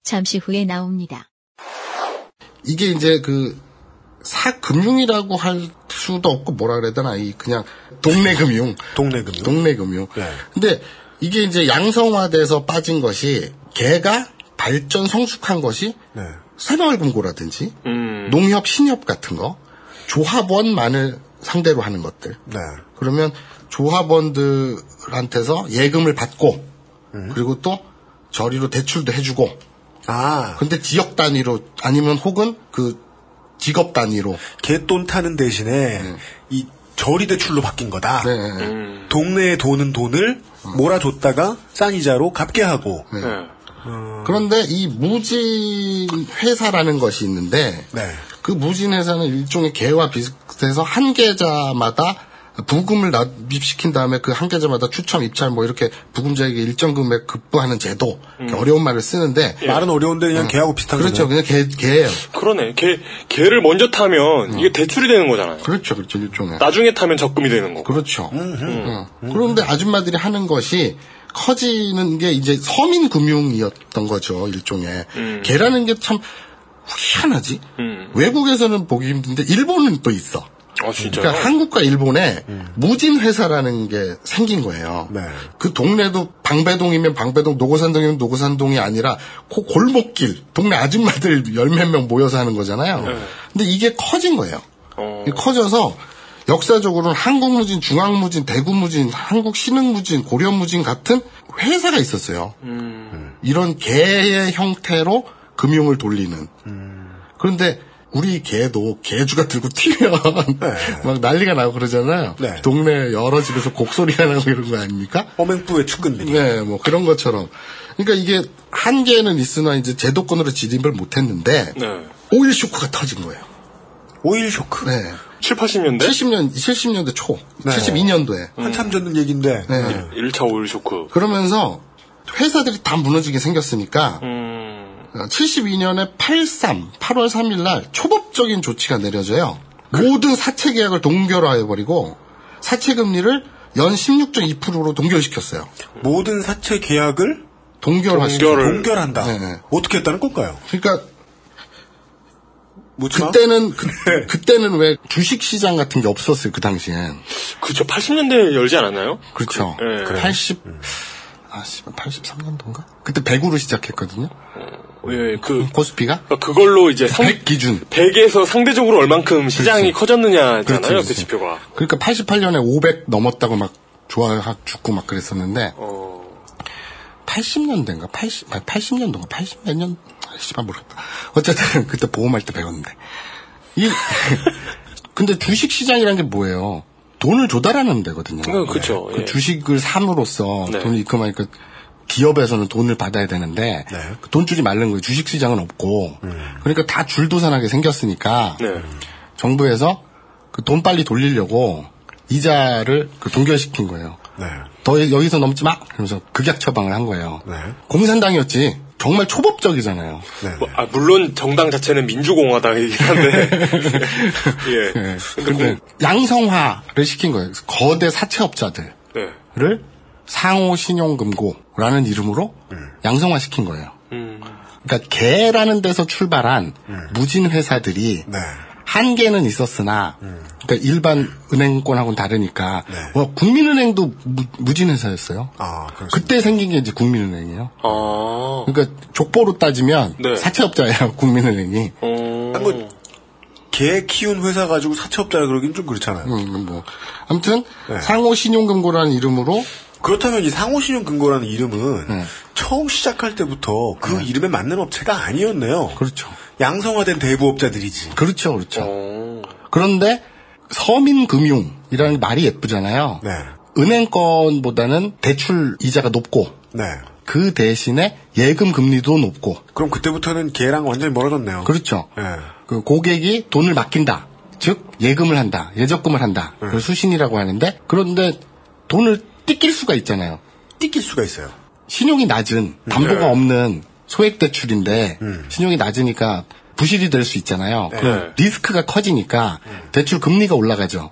잠시 후에 나옵니다. 이게 이제 그 사 금융이라고 할 수도 없고 뭐라 그래야 되나 이 그냥 동네 금융 동네 금융. 동네 금융 네. 근데 이게 이제 양성화돼서 빠진 것이 개가 발전 성숙한 것이 네. 새마을금고라든지 음. 농협 신협 같은 거 조합원만을 상대로 하는 것들 네. 그러면 조합원들한테서 예금을 받고 그리고 또 저리로 대출도 해주고 아, 근데 지역 단위로 아니면 혹은 그 직업 단위로 개돈 타는 대신에 이 저리 대출로 바뀐 거다. 네. 음. 동네에 도는 돈을 몰아줬다가 싼 이자로 갚게 하고. 네. 그런데 이 무진 회사라는 것이 있는데 네. 그 무진 회사는 일종의 개와 비슷해서 한 계좌마다 부금을 납입시킨 다음에 그 한 계좌마다 추첨 입찰 뭐 이렇게 부금자에게 일정 금액 급부하는 제도 이렇게 어려운 말을 쓰는데 말은 어려운데 그냥 개하고 비슷한 그렇죠. 그냥 개 개예요 그러네. 개, 개를 먼저 타면 이게 대출이 되는 거잖아요. 그렇죠 그렇죠 일종의 나중에 타면 적금이 되는 거고. 그렇죠. 어. 그런데 아줌마들이 하는 것이 커지는 게 이제 서민 금융이었던 거죠, 일종의. 개라는 게 참 희한하지? 음. 외국에서는 보기 힘든데, 일본은 또 있어. 아, 진짜요? 그러니까 한국과 일본에 무진 회사라는 게 생긴 거예요. 네. 그 동네도 방배동이면 방배동, 노고산동이면 노고산동이 아니라 그 골목길, 동네 아줌마들 열 몇 명 모여서 하는 거잖아요. 근데 이게 커진 거예요. 어. 커져서 역사적으로는 한국무진, 중앙무진, 대구무진, 한국신흥무진, 고려무진 같은 회사가 있었어요. 이런 개의 형태로 금융을 돌리는. 그런데 우리 계도 계주가 들고 튀면 [laughs] 막 난리가 나고 그러잖아요. 네. 동네 여러 집에서 곡소리가 나고 이런 거 아닙니까? 어맹부의 측근들이. 네, 뭐 그런 것처럼. 그러니까 이게 한계는 있으나 이제 제도권으로 진입을 못했는데 네. 오일 쇼크가 터진 거예요. 오일 쇼크. 네. 7, 80년대? 70년, 70년대 초, 네. 72년도에. 한참 전 얘기인데. 네. 1차 오일 쇼크. 그러면서 회사들이 다 무너지게 생겼으니까 음. 72년에 83, 8월 3일 날 초법적인 조치가 내려져요. 모든 사채 계약을 동결화해버리고 사채 금리를 연 16.2%로 동결시켰어요. 모든 사채 계약을 동결화시켜. 동결한다. 네, 네. 어떻게 했다는 건가요? 그러니까 묻지마. 그때는 그, 그때는 왜 주식 시장 같은 게 없었어요 그 당시엔. 그쵸. 80년대에 열지 않았나요? 그렇죠. 그- 네. 80 아, 씨발 83년도인가? 그때 100으로 시작했거든요. 예, 그, 코스피가 그걸로 이제 상, 100 기준. 100에서 상대적으로 얼만큼 시장이 커졌느냐잖아요. 그렇지, 그 그렇지. 지표가. 그러니까 88년에 500 넘었다고 막 좋아 죽고 막 그랬었는데 어, 80년대인가 80 아, 80년도인가 80몇 년? 아, 씨발 모르겠다. 어쨌든 [laughs] 그때 보험할 때 배웠는데 이 [laughs] 근데 주식 시장이란 게 뭐예요? 돈을 조달하는 데거든요. 어, 그쵸, 그 예. 주식을 삼으로써 네. 돈을 입금하니까 기업에서는 돈을 받아야 되는데 네. 그 돈줄이 마른 거예요. 주식 시장은 없고 그러니까 다 줄도산하게 생겼으니까 네. 정부에서 그 돈 빨리 돌리려고 이자를 그 동결시킨 거예요. 네. 더 여기서 넘지 마! 그러면서 극약 처방을 한 거예요. 네. 공산당이었지. 정말 초법적이잖아요. 네. 뭐, 아, 물론 정당 자체는 민주공화당이긴 한데. [laughs] [laughs] 예. 예. 근데 양성화를 시킨 거예요. 거대 사채업자들을 네. 상호 신용금고라는 이름으로 양성화 시킨 거예요. 음. 그러니까 개라는 데서 출발한 무진 회사들이 네. 한계는 있었으나 그러니까 일반 은행권하고는 다르니까 네. 뭐 국민은행도 무, 진 회사였어요. 아. 그때 생긴 게 이제 국민은행이에요. 아. 그러니까 족보로 따지면 네. 사채업자예요 [laughs] 국민은행이. 어. 아, 뭐, 개 키운 회사 가지고 사채업자라 그러긴 좀 그렇잖아요. 음, 뭐 아무튼 네. 상호 신용금고라는 이름으로 그렇다면 이 상호신용 금고라는 이름은 네. 처음 시작할 때부터 그 이름에 맞는 업체가 아니었네요. 그렇죠. 양성화된 대부업자들이지. 그렇죠, 그렇죠. 어. 그런데 서민금융이라는 말이 예쁘잖아요. 네. 은행권보다는 대출 이자가 높고 네. 그 대신에 예금 금리도 높고 그럼 그때부터는 개랑 완전히 멀어졌네요. 그렇죠. 네. 그 고객이 돈을 맡긴다. 즉 예금을 한다. 예적금을 한다. 그걸 수신이라고 하는데 그런데 돈을 띠낄 수가 있잖아요. 띠낄 수가 있어요. 신용이 낮은 담보가 네. 없는 소액 대출인데 신용이 낮으니까 부실이 될 수 있잖아요. 그럼 리스크가 커지니까 대출 금리가 올라가죠.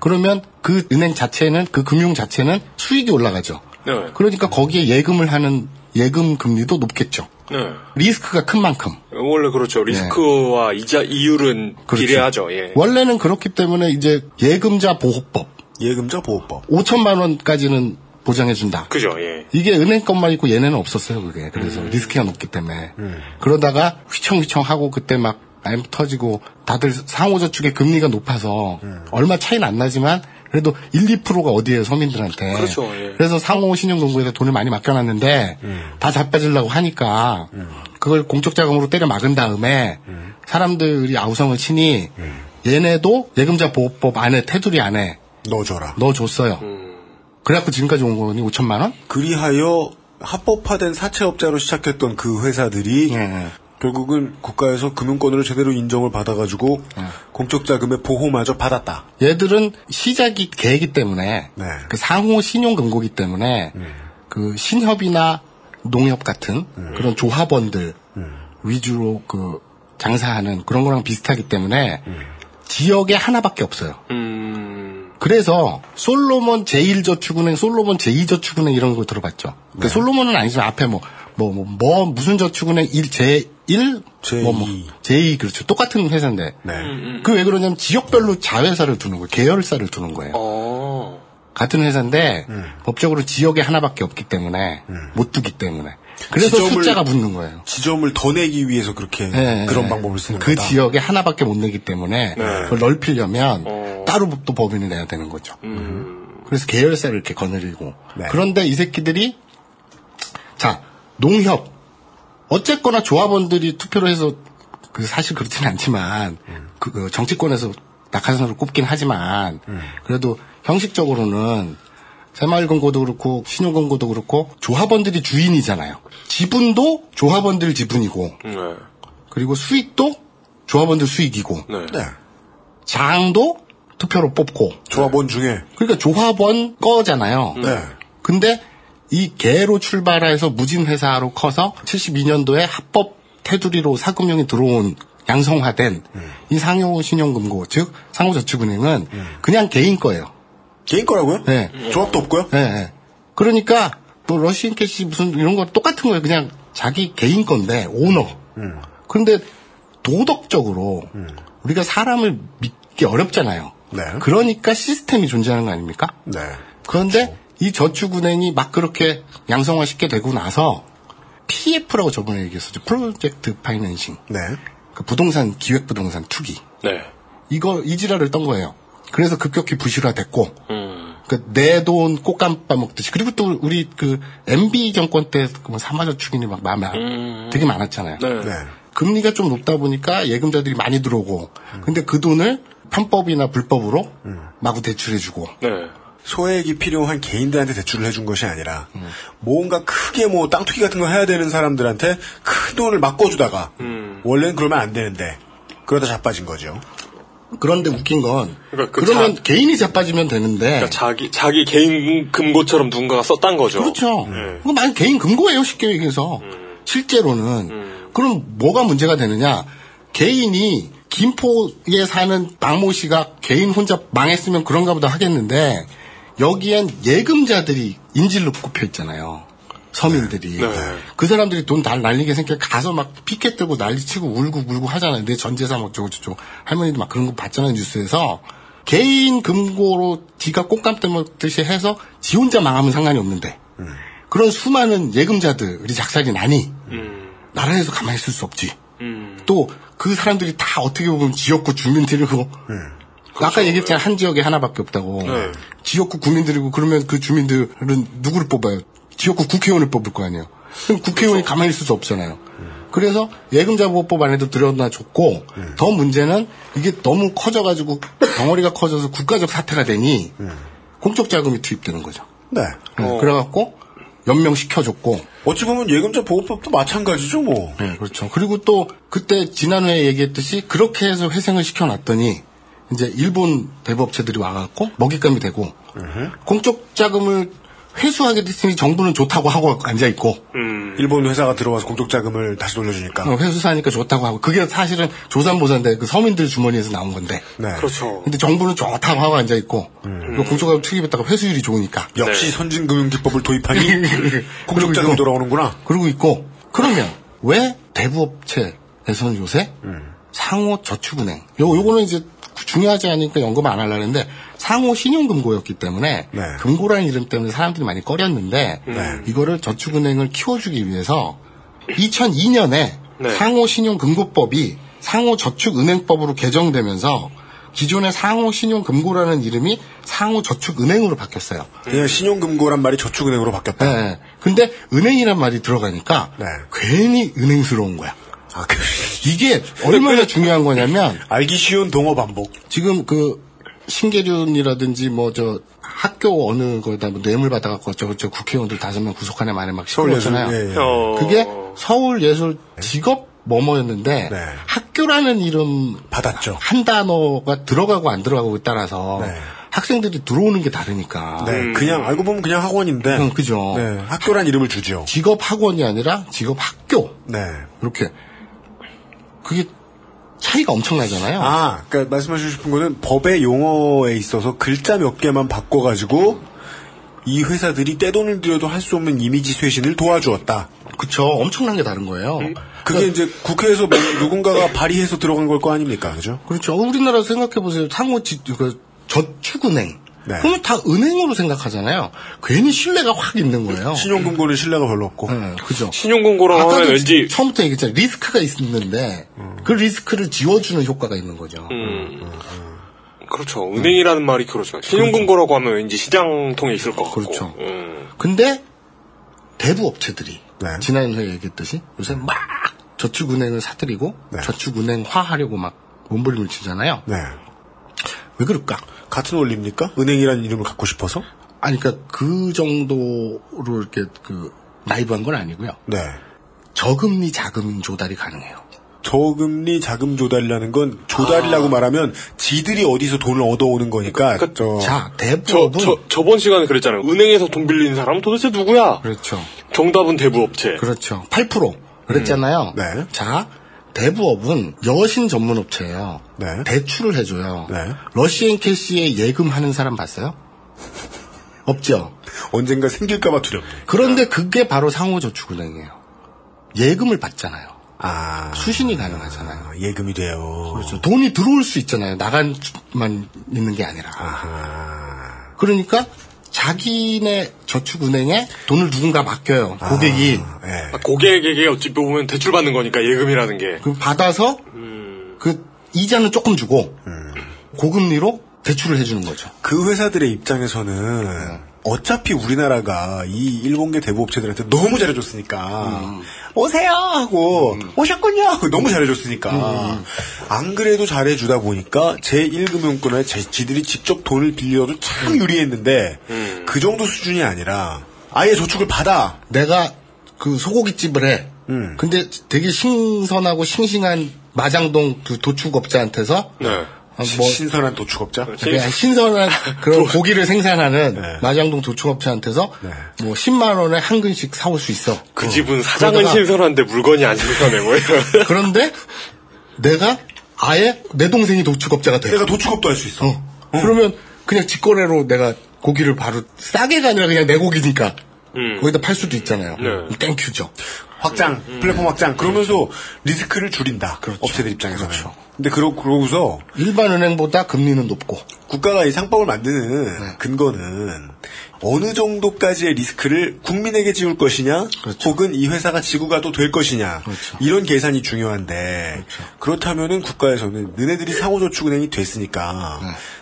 그러면 그 은행 자체는 그 금융 자체는 수익이 올라가죠. 네. 그러니까 거기에 예금을 하는 예금 금리도 높겠죠. 네. 리스크가 큰 만큼. 원래 그렇죠. 리스크와 이자 이율은 그렇죠. 비례하죠. 예. 원래는 그렇기 때문에 이제 예금자 보호법 예금자 보호법. 5천만 원까지는 보장해 준다. 그죠. 예. 이게 은행 것만 있고 얘네는 없었어요, 그게. 그래서 리스크가 높기 때문에. 그러다가 휘청휘청 하고 그때 막 IMF 터지고 다들 상호저축의 금리가 높아서 얼마 차이는 안 나지만 그래도 1, 2%가 어디에 서민들한테. 그렇죠, 예. 그래서 상호 신용금고에서 돈을 많이 맡겨놨는데 다 잡아주려고 하니까 그걸 공적 자금으로 때려 막은 다음에 사람들이 아우성을 치니 얘네도 예금자 보호법 안에 테두리 안에 넣어줘라. 넣어줬어요. 그래갖고 지금까지 온 거니 5천만 원? 그리하여 합법화된 사채업자로 시작했던 그 회사들이 예. 결국은 국가에서 금융권으로 제대로 인정을 받아가지고 예. 공적 자금의 보호마저 받았다. 얘들은 시작이 개이기 때문에 네. 그 상호 신용 금고기 때문에 그 신협이나 농협 같은 그런 조합원들 위주로 그 장사하는 그런 거랑 비슷하기 때문에 지역에 하나밖에 없어요. 음. 그래서 솔로몬 제1저축은행, 솔로몬 제2저축은행 이런 거 들어봤죠. 그 솔로몬은 아니지만 앞에 뭐, 뭐, 뭐, 뭐 무슨 저축은행 1, 제1, 제2. 뭐, 뭐, 제2, 그렇죠. 똑같은 회사인데. 네. 그 왜 그러냐면 지역별로 자회사를 두는 거예요. 계열사를 두는 거예요. 어. 같은 회사인데 법적으로 지역에 하나밖에 없기 때문에 못 두기 때문에. 그래서 지점을- 숫자가 붙는 거예요. 지점을 더 내기 위해서 그렇게 예, 그런 예. 방법을 쓰는 그 거다. 지역에 하나밖에 못 내기 때문에 네. 그걸 넓히려면 어. 따로 또 법인을 내야 되는 거죠. 음. 그래서 계열사를 이렇게 거느리고. 네. 그런데 이 새끼들이 자 농협 어쨌거나 조합원들이 투표를 해서 그 사실 그렇지는 않지만 그, 그 정치권에서 낙하산으로 꼽긴 하지만 그래도 형식적으로는 새마을금고도 그렇고 신용금고도 그렇고 조합원들이 주인이잖아요. 지분도 조합원들 지분이고 네. 그리고 수익도 조합원들 수익이고 네. 네. 장도 투표로 뽑고 조합원 중에 그러니까 조합원 거잖아요. 네. 근데 이 개로 출발해서 무진 회사로 커서 72년도에 합법 테두리로 사금융이 들어온 양성화된 이 상호 신용금고 즉 상호저축은행은 그냥 개인 거예요. 개인 거라고요? 네. 조합도 없고요? 예, 예. 그러니까 뭐 러시안 캐시 무슨 이런 거 똑같은 거예요. 그냥 자기 개인 건데 오너. 음. 그런데 도덕적으로 우리가 사람을 믿기 어렵잖아요. 네. 그러니까 시스템이 존재하는 거 아닙니까? 네. 그런데 이 저축은행이 막 그렇게 양성화시켜 되고 나서 PF라고 저번에 얘기했었죠. 프로젝트 파이낸싱. 네. 그 부동산 기획 부동산 투기. 네. 이거 이지라를 떤 거예요. 그래서 급격히 부실화됐고 음. 내돈 꽃감 빠 먹듯이 그리고 또 우리 그 MB 정권 때뭐 사마저축인이 막 마음에 음. 되게 많았잖아요. 네. 네. 금리가 좀 높다 보니까 예금자들이 많이 들어오고 근데 그 돈을 편법이나 불법으로 마구 대출해주고 네. 소액이 필요한 개인들한테 대출을 해준 것이 아니라 뭔가 크게 뭐 땅투기 같은 거 해야 되는 사람들한테 큰 돈을 맡겨주다가 음. 원래는 그러면 안 되는데 그러다 자빠진 거죠. 그런데 웃긴 건 그러니까 그 그러면 자- 개인이 자빠지면 되는데 그러니까 자기 자기 개인 금고처럼 누군가가 썼단 거죠. 그렇죠. 네. 그거 만 개인 금고예요, 쉽게 얘기해서. 실제로는. 그럼 뭐가 문제가 되느냐? 개인이 김포에 사는 박모 씨가 개인 혼자 망했으면 그런가 보다 하겠는데, 여기엔 예금자들이 인질로 꼽혀 있잖아요. 서민들이. 네. 그 사람들이 돈 다 날리게 생겨 가서 막 피켓 들고 난리치고 울고 울고 하잖아요. 내 전재산 어쩌고 저쩌고. 할머니도 막 그런 거 봤잖아요, 뉴스에서. 개인 금고로 지가 꽃감 떠먹듯이 해서 지 혼자 망하면 상관이 없는데. 그런 수많은 예금자들이 작살이 나니 음. 나라에서 가만히 있을 수 없지. 음. 또 그 사람들이 다 어떻게 보면 지역구 주민들이고 아까 얘기했잖아 한 지역에 하나밖에 없다고 네. 지역구 구민들이고 그러면 그 주민들은 누구를 뽑아요? 지역구 국회의원을 뽑을 거 아니에요. 그럼 국회의원이 가만히 있을 수 없잖아요. 그래서 예금자 보호법 안에도 들여놔 줬고 더 문제는 이게 너무 커져가지고 덩어리가 커져서 국가적 사태가 되니 공적 자금이 투입되는 거죠. 네. 네, 그래갖고 연명시켜줬고 어찌 보면 예금자 보호법도 마찬가지죠, 뭐. 네, 그렇죠. 그리고 또 그때 지난회에 얘기했듯이 그렇게 해서 회생을 시켜놨더니 이제 일본 대부업체들이 와갖고 먹잇감이 되고 공적 자금을 회수하게 됐으니 정부는 좋다고 하고 앉아 있고 음. 일본 회사가 들어와서 공적 자금을 다시 돌려주니까. 어, 회수사니까 좋다고 하고 그게 사실은 조산보산데 그 서민들 주머니에서 나온 건데. 네. 그렇죠. 근데 정부는 좋다고 하고 앉아 있고 그 공적 자금 투입했다가 회수율이 좋으니까 역시 네. 선진금융기법을 도입하니 [laughs] 공적 이거- 돌아오는구나. 그러고 있고 그러면 왜 대부업체에서는 요새 상호 저축은행 요 요거는 이제 중요하지 않으니까 연금 안 하려고 했는데 상호 신용금고였기 때문에 네. 금고라는 이름 때문에 사람들이 많이 꺼렸는데 네. 이거를 저축은행을 키워주기 위해서 2002년에 네. 상호 신용금고법이 상호 저축은행법으로 개정되면서 기존의 상호 신용금고라는 이름이 상호 저축은행으로 바뀌었어요. 그냥 신용금고란 말이 저축은행으로 바뀌었다. 네. 근데 은행이란 말이 들어가니까 네. 괜히 은행스러운 거야. 아, 그, 이게 얼마나 중요한 거냐면 알기 쉬운 동어 반복. 지금 그 신계륜이라든지 뭐 저 학교 어느 거에다 뭐 뇌물 받아갖고 저, 저 국회의원들 다섯 명 구속하네 만에 막 시끄럽잖아요. 예, 예. 어. 그게 서울 예술 직업 뭐뭐였는데 네. 학교라는 이름 받았죠. 한 단어가 들어가고 안 들어가고에 따라서 네. 학생들이 들어오는 게 다르니까. 네, 그냥 알고 보면 그냥 학원인데. 음, 그죠. 네, 학교란 이름을 주죠. 직업 학원이 아니라 직업 학교. 네. 이렇게 그게 차이가 엄청나잖아요. 아, 그러니까 말씀하시고 싶은 거는 법의 용어에 있어서 글자 몇 개만 바꿔가지고 이 회사들이 떼돈을 들여도 할 수 없는 이미지 쇄신을 도와주었다. 그쵸. 엄청난 게 다른 거예요. 그게 이제 국회에서 뭐 누군가가 발의해서 들어간 걸 거 아닙니까, 그죠? 그렇죠. 우리나라 생각해 보세요. 상호 지, 그 저축은행. 네. 그러면 다 은행으로 생각하잖아요. 괜히 신뢰가 확 있는 거예요. 신용금고는 신뢰가 별로 없고. 네, 그죠. 신용금고라고 하면 왠지 처음부터 얘기했잖아요. 리스크가 있는데 그 리스크를 지워주는 효과가 있는 거죠. 음. 그렇죠. 은행이라는 말이 그렇죠. 신용금고라고 하면 왠지 시장통에 있을 것 같고. 그렇죠. 음. 근데 대부 업체들이 네. 지난해에 얘기했듯이 요새 막 저축은행을 사들이고 네. 저축은행화 하려고 막 몸부림을 치잖아요. 네. 왜 그럴까? 같은 원리입니까? 은행이라는 이름을 갖고 싶어서? 아니, 그러니까 그 정도로 이렇게 그 나이브한 건 아니고요. 네. 저금리 자금 조달이 가능해요. 저금리 자금 조달이라는 건 조달이라고 말하면 지들이 어디서 돈을 얻어오는 거니까 그- 저 자, 저, 대부업은 저, 저 번 시간에 그랬잖아요. 은행에서 돈 빌리는 사람은 도대체 누구야? 그렇죠. 정답은 대부업체. 그렇죠. 8% 그랬잖아요. 네. 자, 대부업은 여신 전문 업체예요. 네. 대출을 해줘요. 네. 러시앤 캐시에 예금하는 사람 봤어요? 없죠. 언젠가 생길까봐 두렵네. 그런데 그게 바로 상호저축은행이에요. 예금을 받잖아요. 아. 수신이 가능하잖아요. 아, 예금이 돼요. 그렇죠. 돈이 들어올 수 있잖아요. 나간만 있는 게 아니라. 아하. 그러니까 자기네 저축은행에 돈을 누군가 맡겨요. 고객이. 예. 아, 고객에게 어찌 보면 대출받는 거니까 예금이라는 게. 그럼 받아서 그 이자는 조금 주고 고금리로 대출을 해주는 거죠. 그 회사들의 입장에서는 어차피 우리나라가 이 일본계 대부업체들한테 너무 잘해줬으니까 오세요 하고 오셨군요 하고 너무 잘해줬으니까 안 그래도 잘해주다 보니까 제 1금융권에 지들이 직접 돈을 빌려도 참 유리했는데 그 정도 수준이 아니라 아예 저축을 받아 내가 그 소고기집을 해. 음. 근데 되게 신선하고 싱싱한 마장동 그 도축업자한테서 네. 아, 뭐 신선한 도축업자 그냥 신선한 [laughs] 그런 고기를 생산하는 네. 마장동 도축업체한테서 네. 뭐 10만 원에 한 근씩 사올 수 있어. 그 어. 집은 사장은 그러다가 신선한데 물건이 안 신선해 뭐 이런. [laughs] 그런데 내가 아예 내 동생이 도축업자가 돼. 내가 도축업도 할 수 있어 어. 그러면 그냥 직거래로 내가 고기를 바로 싸게가 아니라 그냥 내 고기니까 음. 거기다 팔 수도 있잖아요. 네. thank you죠. 확장, 플랫폼 확장. 그러면서 리스크를 줄인다. 그렇죠. 업체들 입장에서는. 근데 그러, 그러고서 일반 은행보다 금리는 높고. 국가가 이 상법을 만드는 근거는 어느 정도까지의 리스크를 국민에게 지울 것이냐, 그렇죠. 혹은 이 회사가 지고 가도 될 것이냐, 그렇죠. 이런 계산이 중요한데 그렇다면은 국가에서는 너네들이 상호저축은행이 됐으니까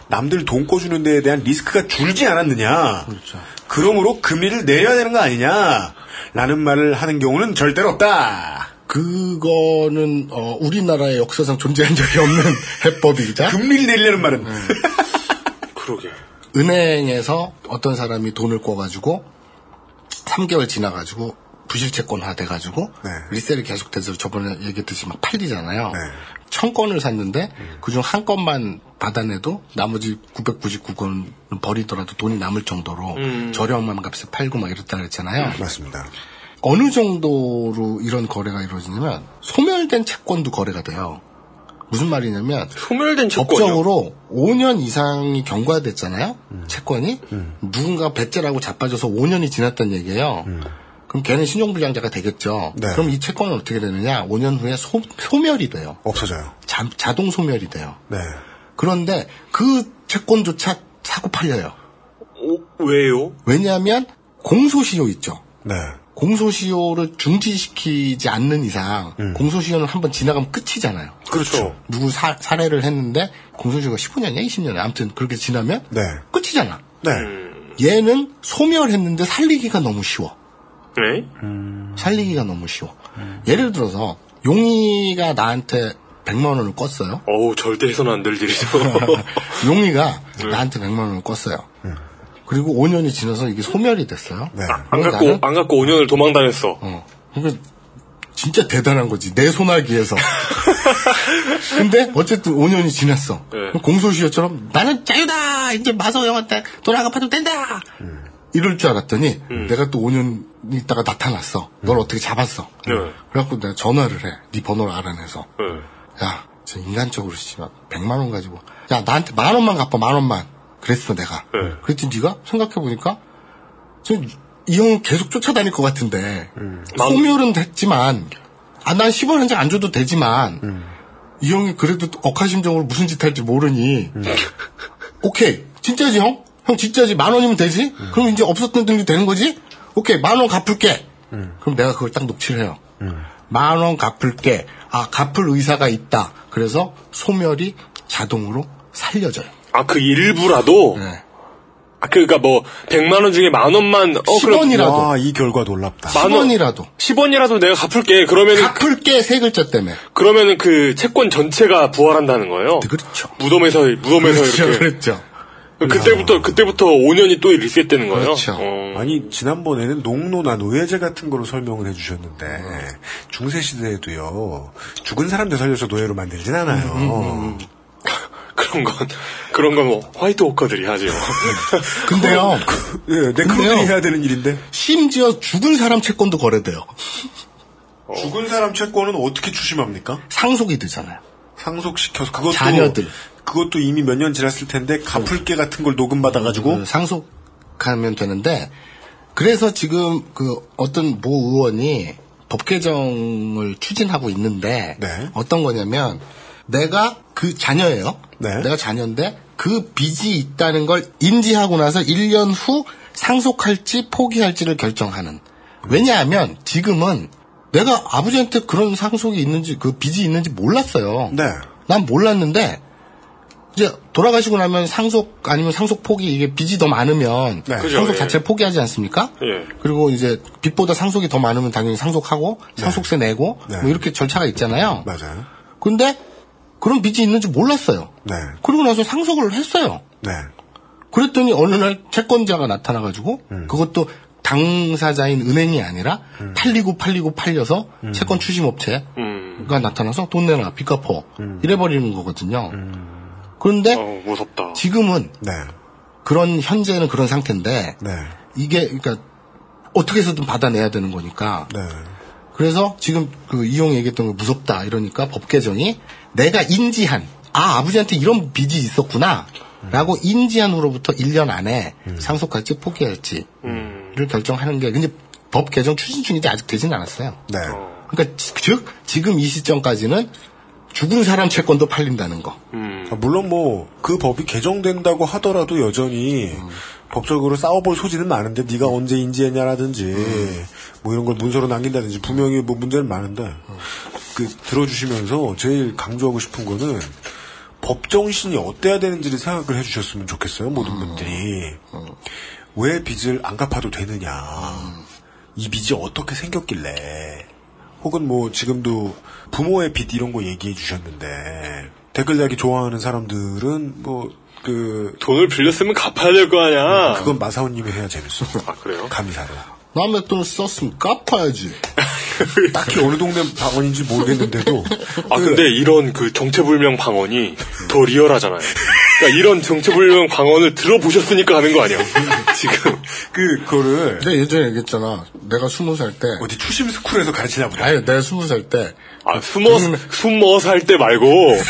남들 돈 꿔주는 데에 대한 리스크가 줄지 않았느냐, 그렇죠. 그러므로 금리를 내려야 되는 거 아니냐, 라는 말을 하는 경우는 절대로 없다. 그거는 어, 우리나라의 역사상 존재한 적이 없는 [laughs] 해법이자 금리를 내리려는 말은 [laughs] 그러게. 은행에서 어떤 사람이 돈을 꿔가지고 3개월 지나가지고 부실채권화 돼가지고 네. 리셀이 계속돼서 저번에 얘기했듯이 막 팔리잖아요. 네. 천 건을 샀는데 그중 한 건만 받아내도 나머지 999건은 버리더라도 돈이 남을 정도로 저렴한 값에 팔고 막 이랬다 그랬잖아요. 맞습니다. 어느 정도로 이런 거래가 이루어지냐면 소멸된 채권도 거래가 돼요. 무슨 말이냐면 소멸된 채권이요. 법적으로 5년 이상이 경과됐잖아요. 채권이 누군가 배째라고 자빠져서 5년이 지났다는 얘기예요. 그럼 걔는 신용불량자가 되겠죠. 네. 그럼 이 채권은 어떻게 되느냐? 5년 후에 소, 소멸이 돼요. 없어져요. 자, 자동 소멸이 돼요. 네. 그런데 그 채권조차 사고 팔려요. 오, 왜요? 왜냐하면 공소시효 있죠. 네. 공소시효를 중지시키지 않는 이상 공소시효는 한번 지나가면 끝이잖아요. 그렇죠. 누구 사, 살해를 했는데 공소시효가 15년이야 20년이야 아무튼 그렇게 지나면 네. 끝이잖아. 네. 얘는 소멸했는데 살리기가 너무 쉬워. 네? 살리기가 너무 쉬워. 예를 들어서 용이가 나한테 100만 원을 껐어요. 어우, 절대 해서는 안 될 일이죠. [laughs] 용이가 나한테 100만 원을 껐어요. 그리고 5년이 지나서 이게 소멸이 됐어요. 네. 안 갖고, 나는- 안 갖고 5년을 도망다녔어. 어. 그러니까 진짜 대단한 거지. 내 손아귀에서. [laughs] 근데 어쨌든 5년이 지났어. 네. 공소시효처럼 나는 자유다. 이제 마서 형한테 갚아도 된다. 이럴 줄 알았더니 내가 또 5년 있다가 나타났어. 널 어떻게 잡았어. 네. 그래갖고 내가 전화를 해. 네 번호를 알아내서. 네. 야, 저 인간적으로 씨발 100만 원 가지고. 야 나한테 만 원만 갚아 만 원만. 그랬어 내가. 네. 그랬더니 네가? 생각해 보니까? 저이 형은 계속 쫓아다닐 것 같은데. 만- 소멸은 됐지만 아 난 10원 한 장 안 줘도 되지만 이 형이 그래도 억하심정으로 무슨 짓 할지 모르니. 오케이. 진짜지 형? 형 진짜지? 만 원이면 되지? 그럼 이제 없었던 돈이 되는 거지? 오케이. 만 원 갚을게. 그럼 내가 그걸 딱 녹취를 해요. 만원 갚을게 아 갚을 의사가 있다 그래서 소멸이 자동으로 살려져요 아, 그 일부라도? 네. 아, 그니까 뭐, 100만원 중에 만원만, 어, 그럼 10원이라도 와, 이 결과 놀랍다. 만 원. 10원이라도 10원이라도 내가 갚을게. 그러면은, 갚을게 세 글자 때문에 그러면은 그 채권 전체가 부활한다는 거예요? 그렇죠 무덤에서, 무덤에서 그렇죠 이렇게. 그렇죠 그때부터, 그때부터 5년이 또 리셋되는 거예요? 그렇죠. 어. 아니 지난번에는 농노나 노예제 같은 거로 설명을 해주셨는데 중세 시대에도요 죽은 사람들 살려서 노예로 만들진 않아요. 그런 건, 그런 건 뭐, 화이트 워커들이 하죠. [laughs] 근데요 예, 네크로들이. 해야 되는 일인데 심지어 죽은 사람 채권도 거래돼요 죽은 사람 채권은 어떻게 추심합니까? 상속이 되잖아요 상속시켜서 그것도 자녀들. 그것도 이미 몇 년 지났을 텐데 갚을게 같은 걸 녹음 받아가지고 그 상속 생각하면 되는데 그래서 지금 그 어떤 모 의원이 법 개정을 추진하고 있는데 네. 어떤 거냐면 내가 그 자녀예요. 네. 내가 자녀인데 그 빚이 있다는 걸 인지하고 나서 1년 후 상속할지 포기할지를 결정하는. 왜냐하면 지금은 내가 아버지한테 그런 상속이 있는지 그 빚이 있는지 몰랐어요. 네. 난 몰랐는데 이제 돌아가시고 나면 상속 아니면 상속 포기 이게 빚이 더 많으면 네. 그죠, 상속 예. 자체를 포기하지 않습니까? 예. 그리고 이제 빚보다 상속이 더 많으면 당연히 상속하고 상속세 내고 네. 뭐 이렇게 절차가 있잖아요. 맞아요. 근데 그런 빚이 있는지 몰랐어요. 네. 그러고 나서 상속을 했어요. 네. 그랬더니 어느 날 채권자가 나타나가지고 음. 그것도 당사자인 은행이 아니라 팔리고 팔리고 팔려서 음. 채권 추심업체가 음. 나타나서 돈 내놔 빚 갚어 음. 이래버리는 거거든요. 그런데 어, 무섭다. 지금은 네. 그런 현재는 그런 상태인데 네. 이게 그러니까 어떻게 해서든 받아내야 되는 거니까 네. 그래서 지금 그 이용 얘기했던 거 무섭다 이러니까 법 개정이 내가 인지한 아 아버지한테 이런 빚이 있었구나 라고 인지한 후로부터 1년 안에 상속할지 포기할지를 음. 결정하는 게 근데 법 개정 추진 중인데 아직 되진 않았어요. 네. 그러니까 지- 즉 지금 이 시점까지는 죽은 사람 채권도 팔린다는 거. 음. 아, 물론 뭐 그 법이 개정된다고 하더라도 여전히 법적으로 싸워볼 소지는 많은데 네가 언제 인지했냐라든지 뭐 이런 걸 문서로 남긴다든지 분명히 뭐 문제는 많은데 그 들어주시면서 제일 강조하고 싶은 거는 법 정신이 어때야 되는지를 생각을 해주셨으면 좋겠어요 모든 분들이. 왜 빚을 안 갚아도 되느냐? 이 빚이 어떻게 생겼길래 혹은 뭐 지금도 부모의 빚 이런 거 얘기해 주셨는데 댓글 달기 좋아하는 사람들은 뭐 그 돈을 빌렸으면 갚아야 될 거 아니야. 그건 마사오님이 해야 재밌어. 아, 그래요? 감사로. 남의 돈을 썼으면 갚아야지. [laughs] [laughs] 딱히 어느 동네 방언인지 모르겠는데도 아, 근데 이런 그 정체불명 방언이 더 리얼하잖아요. 그러니까 이런 정체불명 방언을 들어보셨으니까 하는 거 아니야? [laughs] 지금. 그 그거를 내가 예전에 얘기했잖아. 내가 스무 살 때. 어디 추심 스쿨에서 가르치나 보다. 아니, 내가 스무 살 때. 아, 숨어, 숨어 살때 말고. [laughs]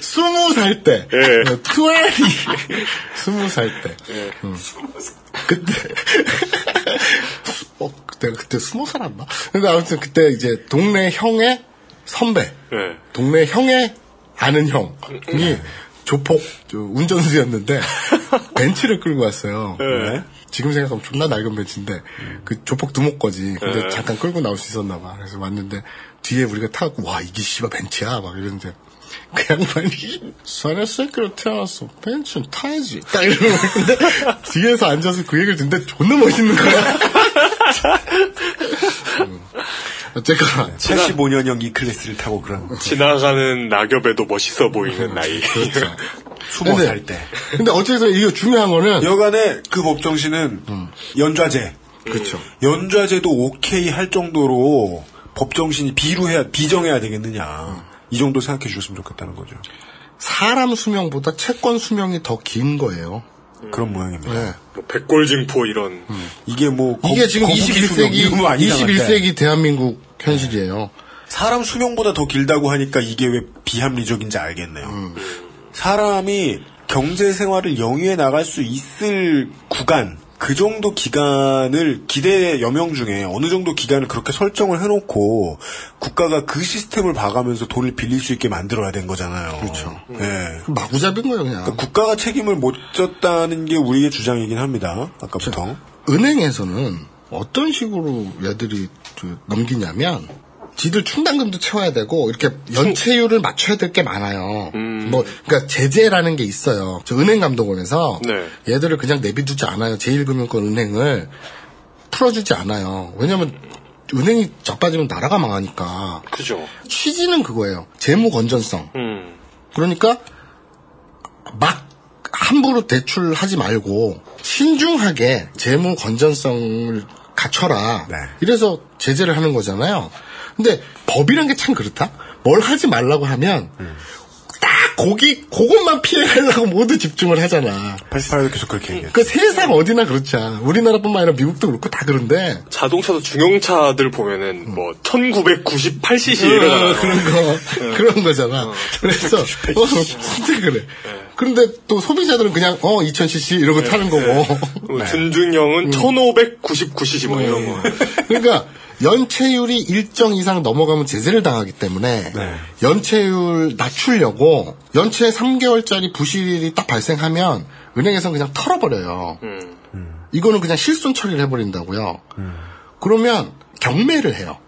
스무 살 때. 예. 트웰이. 스무 살 때. 음. 그때. 어, 그때, 그때 스무 살았나? 근데 아무튼 그때 이제 동네 형의 선배. 예. 동네 형의 아는 형이 조폭 저 운전수였는데 [laughs] 벤츠를 끌고 왔어요. 네. 지금 생각하면 존나 낡은 벤츠인데 그 조폭 두목 거지. 근데 네. 잠깐 끌고 나올 수 있었나 봐. 그래서 왔는데 뒤에 우리가 타고 와 이게 씨발 벤츠야 막 이러는데 그 양반이 [laughs] 사내 새끼로 태어났어 벤츠는 타야지 딱 이러는 건데 뒤에서 앉아서 그 얘기를 듣는데 존나 멋있는 거야. 음. 어쨌거나 85년형 이 클래스를 타고 그런 지나가는 낙엽에도 멋있어 보이는 나이. 그렇죠. 스무 근데- 살 때. 근데 어쨌든 이거 중요한 거는 여간에 그 법 정신은 연좌제. 그렇죠. 연좌제도 오케이 할 정도로 법 정신이 비루해야 비정해야 되겠느냐. 이 정도 생각해 주셨으면 좋겠다는 거죠. 사람 수명보다 채권 수명이 더 긴 거예요. 그런 모양입니다. 네. 뭐 백골징포 이런. 이게 뭐 이게 거- 지금 거북이 수명 21세기 이런 거 아니잖아요. 21세기 대한민국 현실이에요. 사람 수명보다 더 길다고 하니까 이게 왜 비합리적인지 알겠네요. 사람이 경제 생활을 영위해 나갈 수 있을 구간, 그 정도 기간을 기대 여명 중에 어느 정도 기간을 그렇게 설정을 해놓고 국가가 그 시스템을 봐가면서 돈을 빌릴 수 있게 만들어야 된 거잖아요. 그렇죠. 예. 마구잡인 거예요, 그냥. 그러니까 국가가 책임을 못 졌다는 게 우리의 주장이긴 합니다. 아까부터. 은행에서는 어떤 식으로 얘들이 그 넘기냐면 지들 충당금도 채워야 되고 이렇게 연체율을 맞춰야 될 게 많아요. 뭐 그러니까 제재라는 게 있어요. 저 은행 감독원에서 네. 얘들을 그냥 내비두지 않아요. 제1금융권 은행을 풀어주지 않아요. 왜냐하면 은행이 자빠지면 나라가 망하니까 그죠. 취지는 그거예요. 재무 건전성. 음. 그러니까 막 함부로 대출하지 말고 신중하게 재무 건전성을 갖춰라. 네. 이래서 제재를 하는 거잖아요. 근데 법이란 게 참 그렇다. 뭘 하지 말라고 하면 딱 거기 그것만 피해가려고 모두 집중을 하잖아. 88에도 계속 그렇게 얘기해. 그 세상 어디나 그렇잖아. 우리나라뿐만 아니라 미국도 그렇고 다 그런데. 자동차도 중형차들 보면은 뭐 1998cc 이러잖아요. 어, 그런 거 그런 거잖아. 그래서 어, 진짜 그래. 그런데 또 소비자들은 그냥 어 2000cc 이러고 타는 거고. 뭐 준중형은 1599cc 뭐 이런 거. 그러니까 연체율이 일정 이상 넘어가면 제재를 당하기 때문에 네. 연체율 낮추려고 연체 3개월짜리 부실이 딱 발생하면 은행에서는 그냥 털어버려요. 음. 이거는 그냥 실손 처리를 해버린다고요. 그러면 경매를 해요.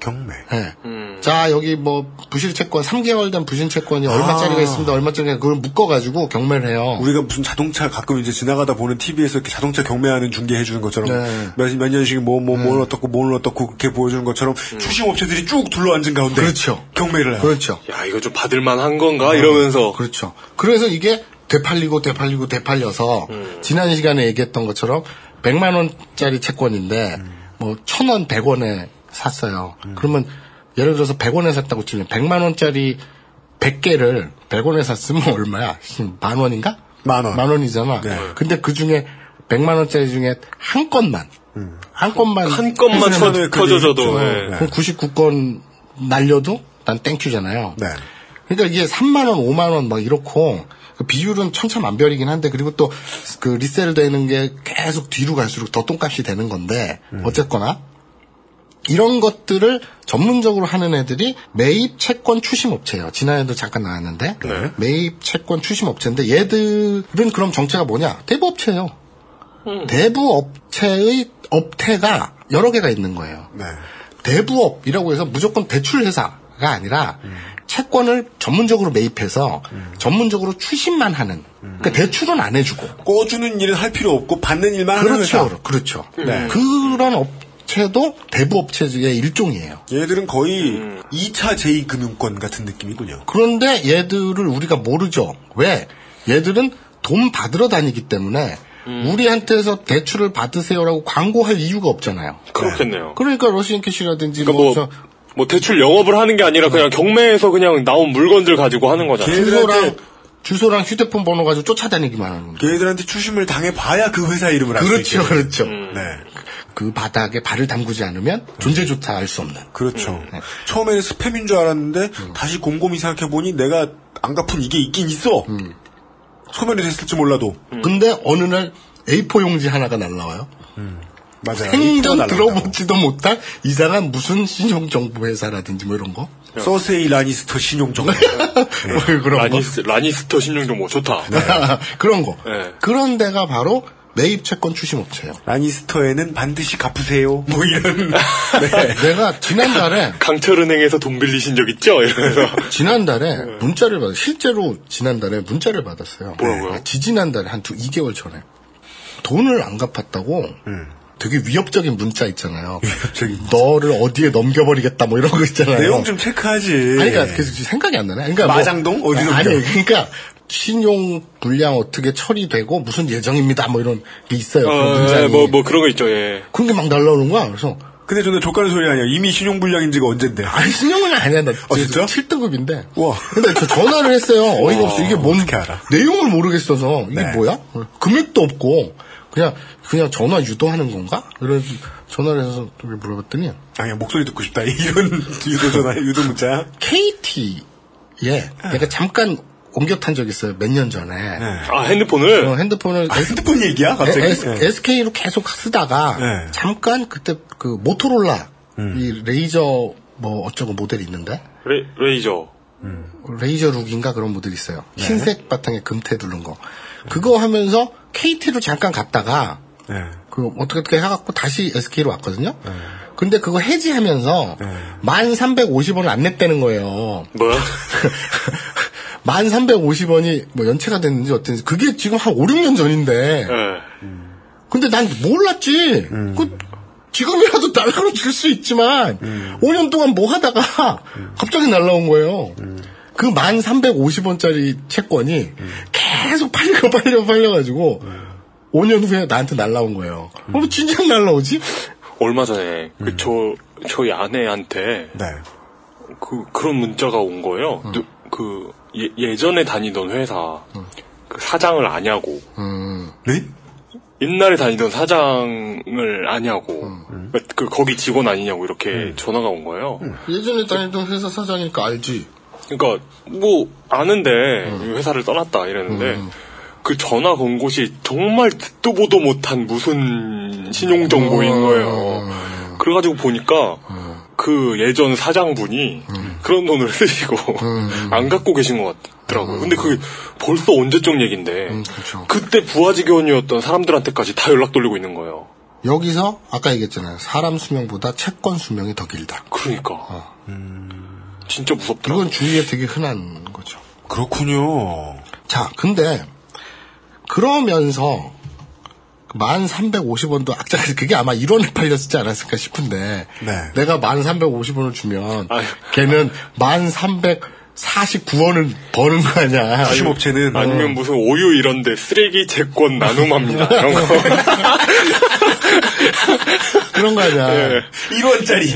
경매. 예. 음. 자, 여기 뭐, 부실 채권, 3개월 된 부실 채권이 얼마짜리가 있습니다, 얼마짜리가, 그걸 묶어가지고 경매를 해요. 우리가 무슨 자동차 가끔 이제 지나가다 보는 TV에서 이렇게 자동차 경매하는 중계해 주는 것처럼 네. 몇, 몇 년씩 뭐, 뭐, 뭘 어떻고, 뭘 어떻고 그렇게 보여주는 것처럼 추심업체들이 쭉 둘러앉은 가운데 그렇죠. 경매를 해요. 그렇죠. 야, 이거 좀 받을만한 건가? 이러면서. 그렇죠. 그래서 이게 되팔리고 되팔리고 되팔려서 지난 시간에 얘기했던 것처럼 100만 원짜리 채권인데 뭐 1000원, 100원에 샀어요. 그러면 예를 들어서 100원에 샀다고 치면 100만 원짜리 100개를 100원에 샀으면 [laughs] 얼마야? 만 원인가? 만 원. 만 원이잖아. 네. 근데 그 중에 100만 원짜리 중에 한 건만 한 건만 한 건만. 그게 예. 있죠. 그럼 99건 날려도 난 땡큐잖아요. 네. 그러니까 이게 3만 원, 5만 원 막 이렇고 그 비율은 천차만별이긴 한데 그리고 또 그 리셀 되는 게 계속 뒤로 갈수록 더 똥값이 되는 건데 어쨌거나 이런 것들을 전문적으로 하는 애들이 매입 채권 추심 업체예요. 지난해도 잠깐 나왔는데 네. 매입 채권 추심 업체인데 얘들은 그럼 정체가 뭐냐? 대부 업체예요. 대부 업체의 업태가 여러 개가 있는 거예요. 네. 대부업이라고 해서 무조건 대출 회사가 아니라 채권을 전문적으로 매입해서 전문적으로 추심만 하는. 그러니까 대출은 안 해주고. 꿔주는 일은 할 필요 없고 받는 일만 하는 회사. 그렇죠, 그렇죠. 네. 그런 업체도 대부업체의 일종이에요. 얘들은 거의 2차 제2금융권 같은 느낌이군요. 그런데 얘들을 우리가 모르죠. 왜? 얘들은 돈 받으러 다니기 때문에 우리한테서 대출을 받으세요라고 광고할 이유가 없잖아요. 그렇겠네요. 그러니까 러시안 캐시라든지 그러니까 뭐, 뭐, 저뭐 대출 영업을 하는 게 아니라 그냥 경매에서 그냥 나온 물건들 가지고 하는 거잖아요. 주소랑 주소랑 휴대폰 번호 가지고 쫓아다니기만 하는 거예요. 걔들한테 추심을 당해 봐야 그 회사 이름을 알수 있게. 그렇죠, 그렇죠. 네. 그 바닥에 발을 담그지 않으면 존재조차 알 수 없는. 그렇죠. 처음에는 스팸인 줄 알았는데 다시 곰곰이 생각해 보니 내가 안 갚은 이게 있긴 있어. 소멸이 됐을지 몰라도. 근데 어느 날 A4 용지 하나가 날라와요. 맞아요. 생전. 들어보지도 못한 이상한 무슨 신용정보회사라든지 뭐 이런 거. 서세이 라니스터 신용정보. 뭐 [laughs] 그런 라니스, 라니스터 신용도 뭐 좋다. 거. [laughs] 그런 거. 네. 그런 데가 바로 매입 채권 추심업체예요. 라니스터에는 반드시 갚으세요. 뭐 이런. [laughs] 네. 내가 지난달에 [laughs] 강철은행에서 돈 빌리신 적 있죠? 이러면서. [laughs] 지난달에 문자를 받 실제로 지난달에 문자를 받았어요. 뭐라고요? 아, 지지난달에 한 두, 2개월 전에. 돈을 안 갚았다고 되게 위협적인 문자 있잖아요. 위협적인 너를 어디에 넘겨버리겠다 뭐 이런 거 있잖아요. 내용 좀 체크하지. 아니, 그러니까 계속 생각이 안 나네. 그러니까 뭐- 마장동? 어디 넘겨? 아니, 그러니까 신용 불량 어떻게 처리되고 무슨 예정입니다. 뭐 이런 게 있어요. 어, 문장이. 예, 뭐, 뭐 그런 거 있죠, 예. 그런 게 막 날라오는 거야. 그래서 근데 저는 족가는 소리 아니야. 이미 신용 불량인 지가 언젠데. 아니 신용은 아니야. 나 어, 진짜? 7등급인데. 우와. 근데 저 전화를 했어요. 어이가 없어. 이게 뭔 어떻게 알아? 내용을 모르겠어서 이게 네. 뭐야? 금액도 없고 그냥 그냥 전화 유도하는 건가? 그래서 전화를 해서 물어봤더니 아니, 목소리 듣고 싶다. [laughs] 이런 유도 전화, 유도 문자야? [laughs] KT에 내가 잠깐 옮겨 탄 적 있어요. 몇 년 전에. 아, 핸드폰을? 어, 핸드폰을 아, 핸드폰 얘기야? 갑자기? 네. SK로 계속 쓰다가 네. 잠깐 그때 그 모토로라 이 레이저 뭐 어쩌고 모델이 있는데 레, 레이저. 레이저 룩인가 그런 모델이 있어요. 흰색 바탕에 금태 두른 거. 그거 하면서 KT로 잠깐 갔다가 네. 그 어떻게 어떻게 해갖고 다시 SK로 왔거든요. 근데 그거 해지하면서 1,350원을 안 냈다는 거예요. 뭐야? [laughs] 1,350원이 뭐 연체가 됐는지 어땠는지 그게 지금 한 5, 6년 전인데 예. 근데 난 몰랐지. 그 지금이라도 날라오면 줄수 있지만 5년 동안 뭐 하다가 갑자기 날라온 거예요. 그 1,350원짜리 채권이 계속 팔려 팔려 팔려가지고 5년 후에 나한테 날라온 거예요. 어, 진작 날라오지? 얼마 전에, 그, 저, 저희 아내한테, 네. 그, 그런 문자가 온 거예요. 누- 그, 예, 전에 다니던 회사 그 사장을 아냐고. 음, 네? 옛날에 다니던 사장을 아냐고. 그 거기 직원 아니냐고 이렇게 전화가 온 거예요. 예전에 다니던 회사 사장이니까 알지. 그러니까 뭐 아는데 이 회사를 떠났다 이랬는데 그 전화 건 곳이 정말 듣도 보도 못한 무슨 신용 정보인 거예요. 그래가지고 보니까 그 예전 사장분이 그런 돈을 [laughs] 쓰시고 안 갖고 계신 것 같더라고요. 근데 그게 벌써 언제적 얘긴데 음, 그렇죠. 그때 부하직원이었던 사람들한테까지 다 연락 돌리고 있는 거예요. 여기서 아까 얘기했잖아요. 사람 수명보다 채권 수명이 더 길다. 그러니까 진짜 무섭더라. 이건 주위에 되게 흔한 거죠. 그렇군요. 자, 근데 그러면서 만 350원도 악자 그게 아마 1원에 팔렸지 않았을까 싶은데 네. 내가 만 350원을 주면 아유. 걔는 만 349원을 버는 거 아니야. 수심업체는 아니면 무슨 오유 이런데 쓰레기 채권 나눔합니다 [laughs] 이런 거. [laughs] 그런 거 아니야. 예. 1원짜리.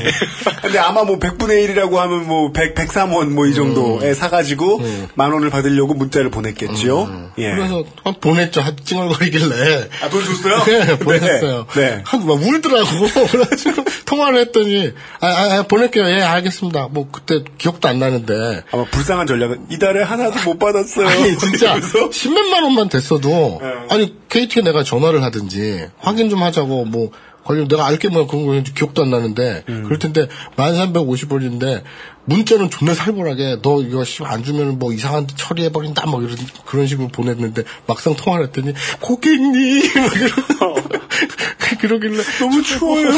근데 아마 뭐 100분의 1이라고 하면 뭐 100, 103원 뭐 이 정도에 사가지고 만 원을 받으려고 문자를 보냈겠지요. 예. 그래서 보냈죠. 한 찡얼거리길래. 아, 돈 줬어요? 네, 보냈어요. 네. 한, 막 울더라고. [laughs] 그래가지고 통화를 했더니, 아, 아, 아, 보낼게요. 예, 알겠습니다. 뭐, 그때 기억도 안 나는데. 아마 불쌍한 전략은 이달에 하나도 못 받았어요. 아니, 진짜, [laughs] 십몇만 원만 됐어도, 네. 아니, KT에 내가 전화를 하든지, 확인 좀 하자고, 뭐, 걸리면 내가 알게 뭐야, 그런 거 기억도 안 나는데, 음. 그럴 텐데, 1350원인데, 문자는 존나 살벌하게, 너 이거 씨, 안 주면 뭐 이상한 데 처리해버린다, 막 이런, 그런 식으로 보냈는데, 막상 통화를 했더니, 고객님, [laughs] 막 이러고, [laughs] 그러길래, 너무 추워요.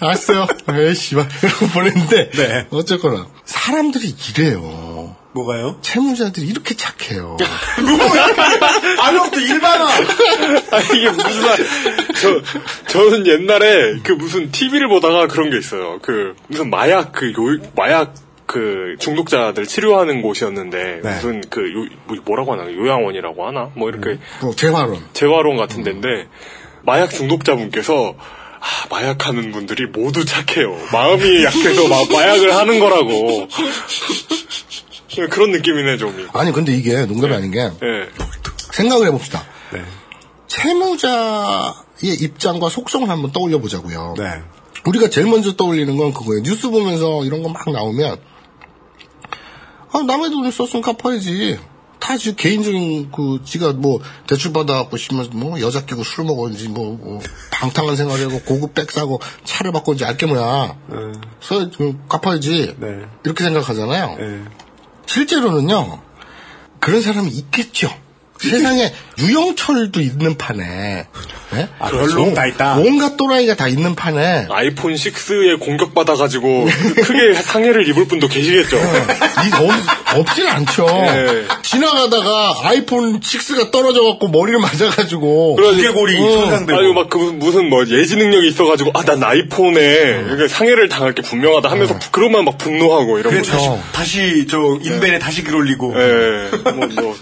알았어요. 에이, 씨발. 이러고 보냈는데, 네. 어쨌거나, 사람들이 이래요. 뭐가요? 채무자들이 이렇게 착해요. [laughs] 아무것도 일반화. 아, 이게 무슨 말, 저, 저는 옛날에 그 무슨 TV를 보다가 그런 게 있어요. 그, 무슨 마약, 그, 요, 마약, 그, 중독자들 치료하는 곳이었는데, 네. 무슨 그, 요, 뭐, 뭐라고 하나, 요양원이라고 하나? 뭐 이렇게, 뭐, 재활원. 재활원 같은 데인데, 마약 중독자분께서, 아, 마약하는 분들이 모두 착해요. 마음이 [laughs] 약해서 막 마약을 하는 거라고. [laughs] 그런 느낌이네, 좀. 아니, 근데 이게 농담이 아닌 게, 예. 생각을 해봅시다. 네. 채무자의 입장과 속성을 한번 떠올려 보자고요. 네. 우리가 제일 먼저 떠올리는 건 그거예요. 뉴스 보면서 이런 거 막 나오면, 아, 남의 돈을 썼으면 갚아야지. 다 지 개인적인 그 지가 뭐 대출 받아갖고 씨면 뭐 여자 끼고 술 먹었는지 뭐, 뭐 방탕한 생활하고 고급 백 사고 차를 바꿨는지 알게 뭐야. 그래서 좀 갚아야지. 네. 이렇게 생각하잖아요. 네. 실제로는요, 그런 사람이 있겠죠. 세상에 유영철도 있는 판에, 네? 아, 별로 다 있다. 온갖 또라이가 다 있는 판에, 아이폰 6에 공격받아가지고 [laughs] 크게 상해를 입을 분도 계시겠죠. 이 없, 없진 않죠. 예. 지나가다가 아이폰 6가 떨어져갖고 머리를 맞아가지고, 두개골이 어. 손상되고. 아니고 막 그 무슨 뭐 예지 능력이 있어가지고 아 난 아이폰에 이게 상해를 당할 게 분명하다 하면서 그러면 막 분노하고 이런 거. 다시, 다시, 저, 인벤에 다시 글 올리고. 예. 뭐, 뭐,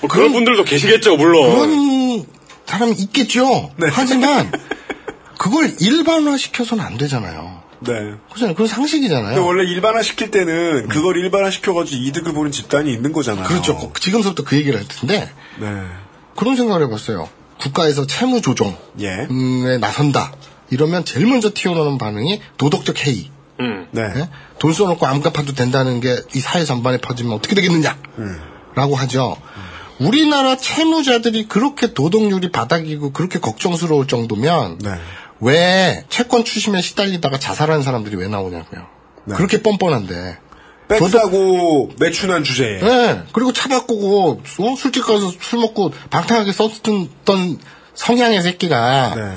뭐 그런 분들도 계시겠죠 물론. 그런 사람이 있겠죠. 네. 하지만, 그걸 일반화시켜서는 안 되잖아요. 네. 그잖아요. 그건 상식이잖아요. 근데 원래 일반화 시킬 때는 그걸 일반화 시켜가지고 이득을 보는 집단이 있는 거잖아요. 그렇죠. 지금부터 그 얘기를 할 텐데, 네. 그런 생각을 해봤어요. 국가에서 채무 조정에 예. 나선다. 이러면 제일 먼저 튀어나오는 반응이 도덕적 해이. 음. 네. 예? 돈 써놓고 안 갚아도 된다는 게 이 사회 전반에 퍼지면 어떻게 되겠느냐? 라고 하죠. 우리나라 채무자들이 그렇게 도덕률이 바닥이고 그렇게 걱정스러울 정도면 네. 왜 채권 추심에 시달리다가 자살하는 사람들이 왜 나오냐고요. 네. 그렇게 뻔뻔한데. 빽싸고 매춘한 주제에. 네. 그리고 차 바꾸고 어? 술집 가서 술 먹고 방탕하게 썼던 성향의 새끼가 네.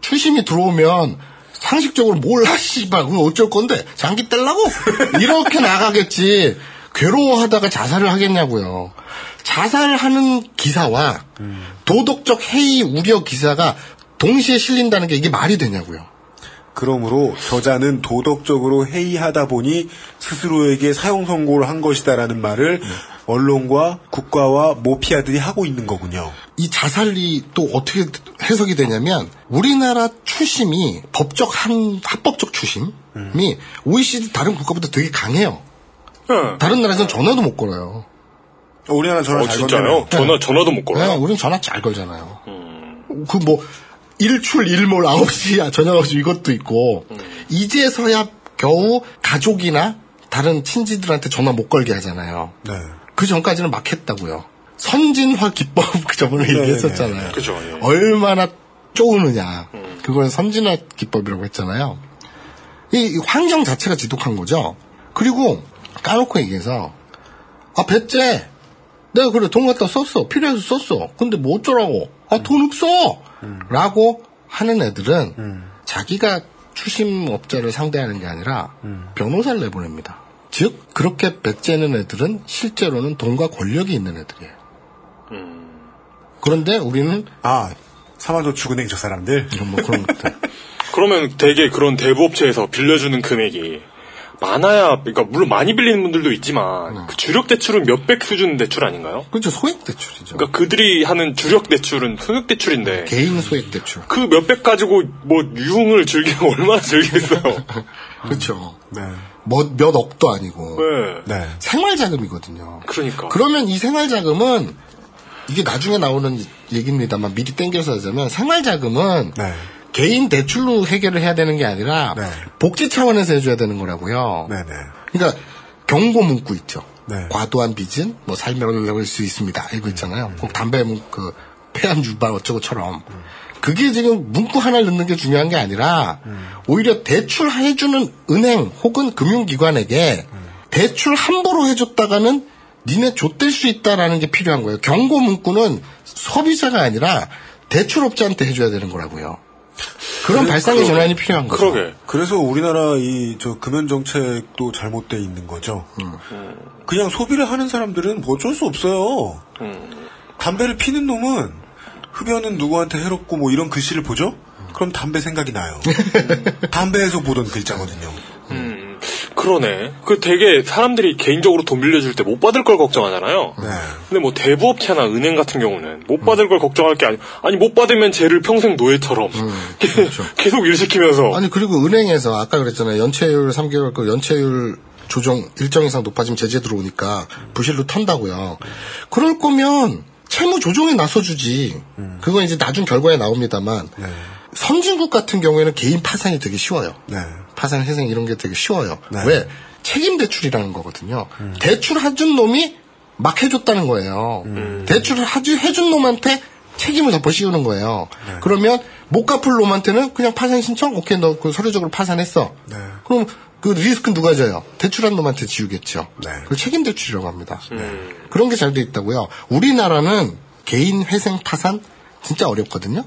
추심이 들어오면 상식적으로 몰라 씨발 그럼 어쩔 건데 장기 떼려고 이렇게 나가겠지 괴로워하다가 자살을 하겠냐고요 자살하는 기사와 도덕적 해이 우려 기사가 동시에 실린다는 게 이게 말이 되냐고요 그러므로 저자는 도덕적으로 해이하다 보니 스스로에게 사형 선고를 한 것이다라는 말을 언론과 국가와 모피아들이 하고 있는 거군요. 이 자살이 또 어떻게 해석이 되냐면 우리나라 추심이 법적 한 합법적 추심이 OECD 다른 국가보다 되게 강해요. 예. 다른 나라에서는 전화도 못 걸어요. 우리나라 전화 어, 잘 진짜요? 전화, 전화도 못 네, 걸어요? 우린 전화 잘 걸잖아요. 그 뭐, 일출 일몰 9시 저녁 9시 이것도 있고, 이제서야 겨우 가족이나 다른 친지들한테 전화 못 걸게 하잖아요. 네. 그 전까지는 막 했다고요. 선진화 기법 [laughs] 그 저번에 네, 얘기했었잖아요. 네. 그죠, 예. 얼마나 쪼우느냐. 그걸 선진화 기법이라고 했잖아요. 이, 이 환경 자체가 지독한 거죠. 그리고 까놓고 얘기해서 아 배째 내가 그래 돈 갖다 썼어 필요해서 썼어. 근데 뭐 어쩌라고? 아 돈 없어. 라고 하는 애들은 자기가 추심업자를 상대하는 게 아니라 변호사를 내보냅니다. 즉 그렇게 배째는 애들은 실제로는 돈과 권력이 있는 애들이에요. 그런데 우리는 아, 사마도축은행 저 사람들. 뭐 그런 것들. [laughs] 그러면 되게 그런 대부업체에서 빌려주는 금액이 많아야, 그러니까 물론 많이 빌리는 분들도 있지만 그 주력 대출은 몇백 수준 대출 아닌가요? 그렇죠 소액 대출이죠. 그러니까 그들이 하는 주력 대출은 소액 대출인데 개인 소액 대출. 그 몇백 가지고 뭐 유흥을 즐기면 [laughs] 얼마나 즐기겠어요? [laughs] 그렇죠. 네. 뭐몇 억도 아니고 네. 네. 생활 자금이거든요. 그러니까. 그러면 이 생활 자금은 이게 나중에 나오는 얘기입니다만 미리 땡겨서 하자면 생활 자금은 네. 개인 대출로 해결을 해야 되는 게 아니라 네. 복지 차원에서 해줘야 되는 거라고요. 네네. 그러니까 경고 문구 있죠. 네. 과도한 빚은 뭐 삶에 어려울 수 있습니다. 이거 있잖아요. 꼭 담배 문- 그 폐암 유발 어쩌고처럼. 그게 지금 문구 하나를 넣는 게 중요한 게 아니라 오히려 대출해주는 은행 혹은 금융기관에게 대출 함부로 해줬다가는 니네 좆될 수 있다라는 게 필요한 거예요. 경고 문구는 소비자가 아니라 대출업자한테 해줘야 되는 거라고요. 그런 발상의 전환이 필요한 거죠. 그러게. 그래서 우리나라 이 저 금연 정책도 잘못돼 있는 거죠. 그냥 소비를 하는 사람들은 뭐 어쩔 수 없어요. 담배를 피는 놈은 흡연은 누구한테 해롭고 뭐 이런 글씨를 보죠? 그럼 담배 생각이 나요. [laughs] 담배에서 보던 글자거든요. 음, 그러네. 그 되게 사람들이 개인적으로 돈 빌려줄 때 못 받을 걸 걱정하잖아요. 네. 근데 뭐 대부업체나 은행 같은 경우는 못 받을 걸 걱정할 게 아니, 아니 못 받으면 쟤를 평생 노예처럼 [laughs] 계속 일 시키면서 아니 그리고 은행에서 아까 그랬잖아요 연체율 3개월 그 연체율 조정 일정 이상 높아지면 제재 들어오니까 부실로 턴다고요. 그럴 거면 채무 조정에 나서주지. 그건 이제 나중 결과에 나옵니다만 네. 선진국 같은 경우에는 개인 파산이 되게 쉬워요. 네. 파산 회생 이런 게 되게 쉬워요. 네. 왜 책임 대출이라는 거거든요. 대출 해준 놈이 막 해줬다는 거예요. 대출을 하주, 해준 놈한테 책임을 덮어 씌우는 거예요. 그러면 못 갚을 놈한테는 그냥 파산 신청? 오케이, 너 그 서류적으로 파산했어. 네. 그럼 그 리스크는 누가 져요? 대출한 놈한테 지우겠죠. 네. 그걸 책임 대출이라고 합니다. 그런 게 잘 돼 있다고요. 우리나라는 개인 회생 파산 진짜 어렵거든요.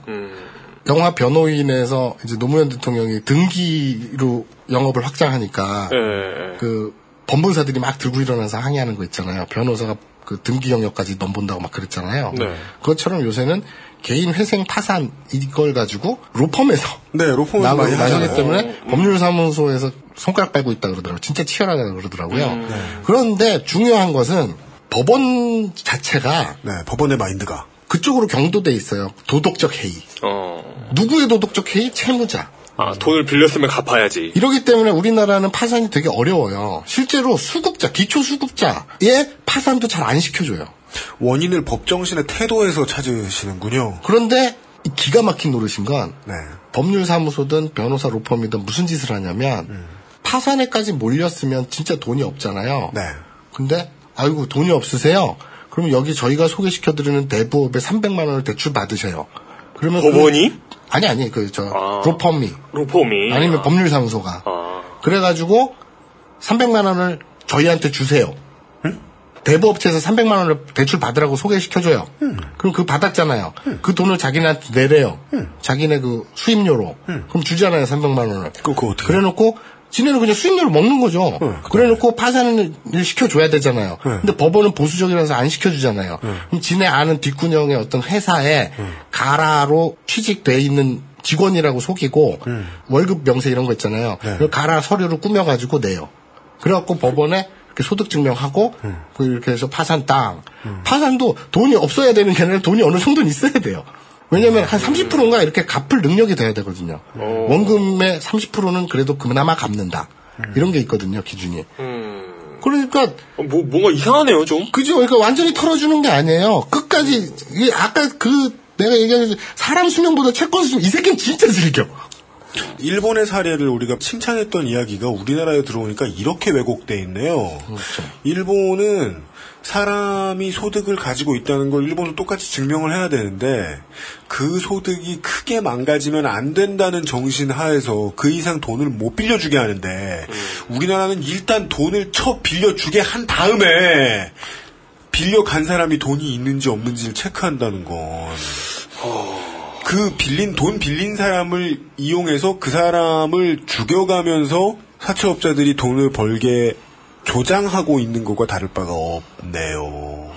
영화 변호인에서 이제 노무현 대통령이 등기로 영업을 확장하니까 예, 예. 그 법무사들이 막 들고 일어나서 항의하는 거 있잖아요. 변호사가 그 등기 영역까지 넘본다고 막 그랬잖아요. 네. 그것처럼 요새는 개인 회생 파산 이걸 가지고 로펌에서 네, 로펌에서 많이 나서기. 때문에 법률사무소에서 손가락 빨고 있다 그러더라고요. 진짜 치열하다 그러더라고요. 음. 그런데 중요한 것은 법원 자체가 네, 법원의 마인드가. 그쪽으로 경도돼 있어요. 도덕적 해이. 어. 누구의 도덕적 해이? 채무자. 아, 돈을 빌렸으면 갚아야지. 이러기 때문에 우리나라는 파산이 되게 어려워요. 실제로 수급자, 기초 수급자의 파산도 잘 안 시켜줘요. 원인을 법정신의 태도에서 찾으시는군요. 그런데 이 기가 막힌 노릇인 건 네. 법률사무소든 변호사 로펌이든 무슨 짓을 하냐면 음. 파산에까지 몰렸으면 진짜 돈이 없잖아요. 네. 근데 아이고 돈이 없으세요? 그럼 여기 저희가 소개시켜드리는 대부업에 300만 원을 대출 받으셔요. 그러면 그- 법원이? 아니 아니 그저 아. 로펌이 로펌이? 아니면 법률사무소가 아. 그래가지고 300만 원을 저희한테 주세요. 대부업체에서 300만 원을 대출 받으라고 소개시켜줘요. 그럼 그 받았잖아요. 그 돈을 자기네한테 내래요. 자기네 그 수입료로. 그럼 주잖아요, 300만 원을. 그, 그거 어떻게. 그래놓고 지네는 그냥 수입료를 먹는 거죠. 그래놓고 파산을 시켜줘야 되잖아요. 근데 법원은 보수적이라서 안 시켜주잖아요. 그럼 지네 아는 뒷구녕의 어떤 회사에 가라로 취직돼 있는 직원이라고 속이고 월급 명세 이런 거 있잖아요. 그걸 가라 서류를 꾸며가지고 내요. 그래갖고 법원에 소득 증명하고 그 이렇게 해서 파산 땅. 파산도 돈이 없어야 되는 게 아니라 돈이 어느 정도는 있어야 돼요. 왜냐면 한 30%인가 이렇게 갚을 능력이 돼야 되거든요. 원금의 30%는 그래도 그나마 갚는다. 이런 게 있거든요, 기준이. 음. 그러니까 어, 뭐 뭔가 이상하네요 좀. 그죠? 그러니까 완전히 털어주는 게 아니에요. 끝까지 이게 아까 그 내가 얘기한 사람 수명보다 채권 수명 이 새끼는 진짜 즐겨. 일본의 사례를 우리가 칭찬했던 이야기가 우리나라에 들어오니까 이렇게 왜곡돼 있네요. 그렇죠. 일본은 사람이 소득을 가지고 있다는 걸 일본은 똑같이 증명을 해야 되는데 그 소득이 크게 망가지면 안 된다는 정신 하에서 그 이상 돈을 못 빌려주게 하는데 우리나라는 일단 돈을 쳐 빌려주게 한 다음에 빌려간 사람이 돈이 있는지 없는지를 체크한다는 건 그 빌린 돈 빌린 사람을 이용해서 그 사람을 죽여가면서 사채업자들이 돈을 벌게 조장하고 있는 것과 다를 바가 없네요.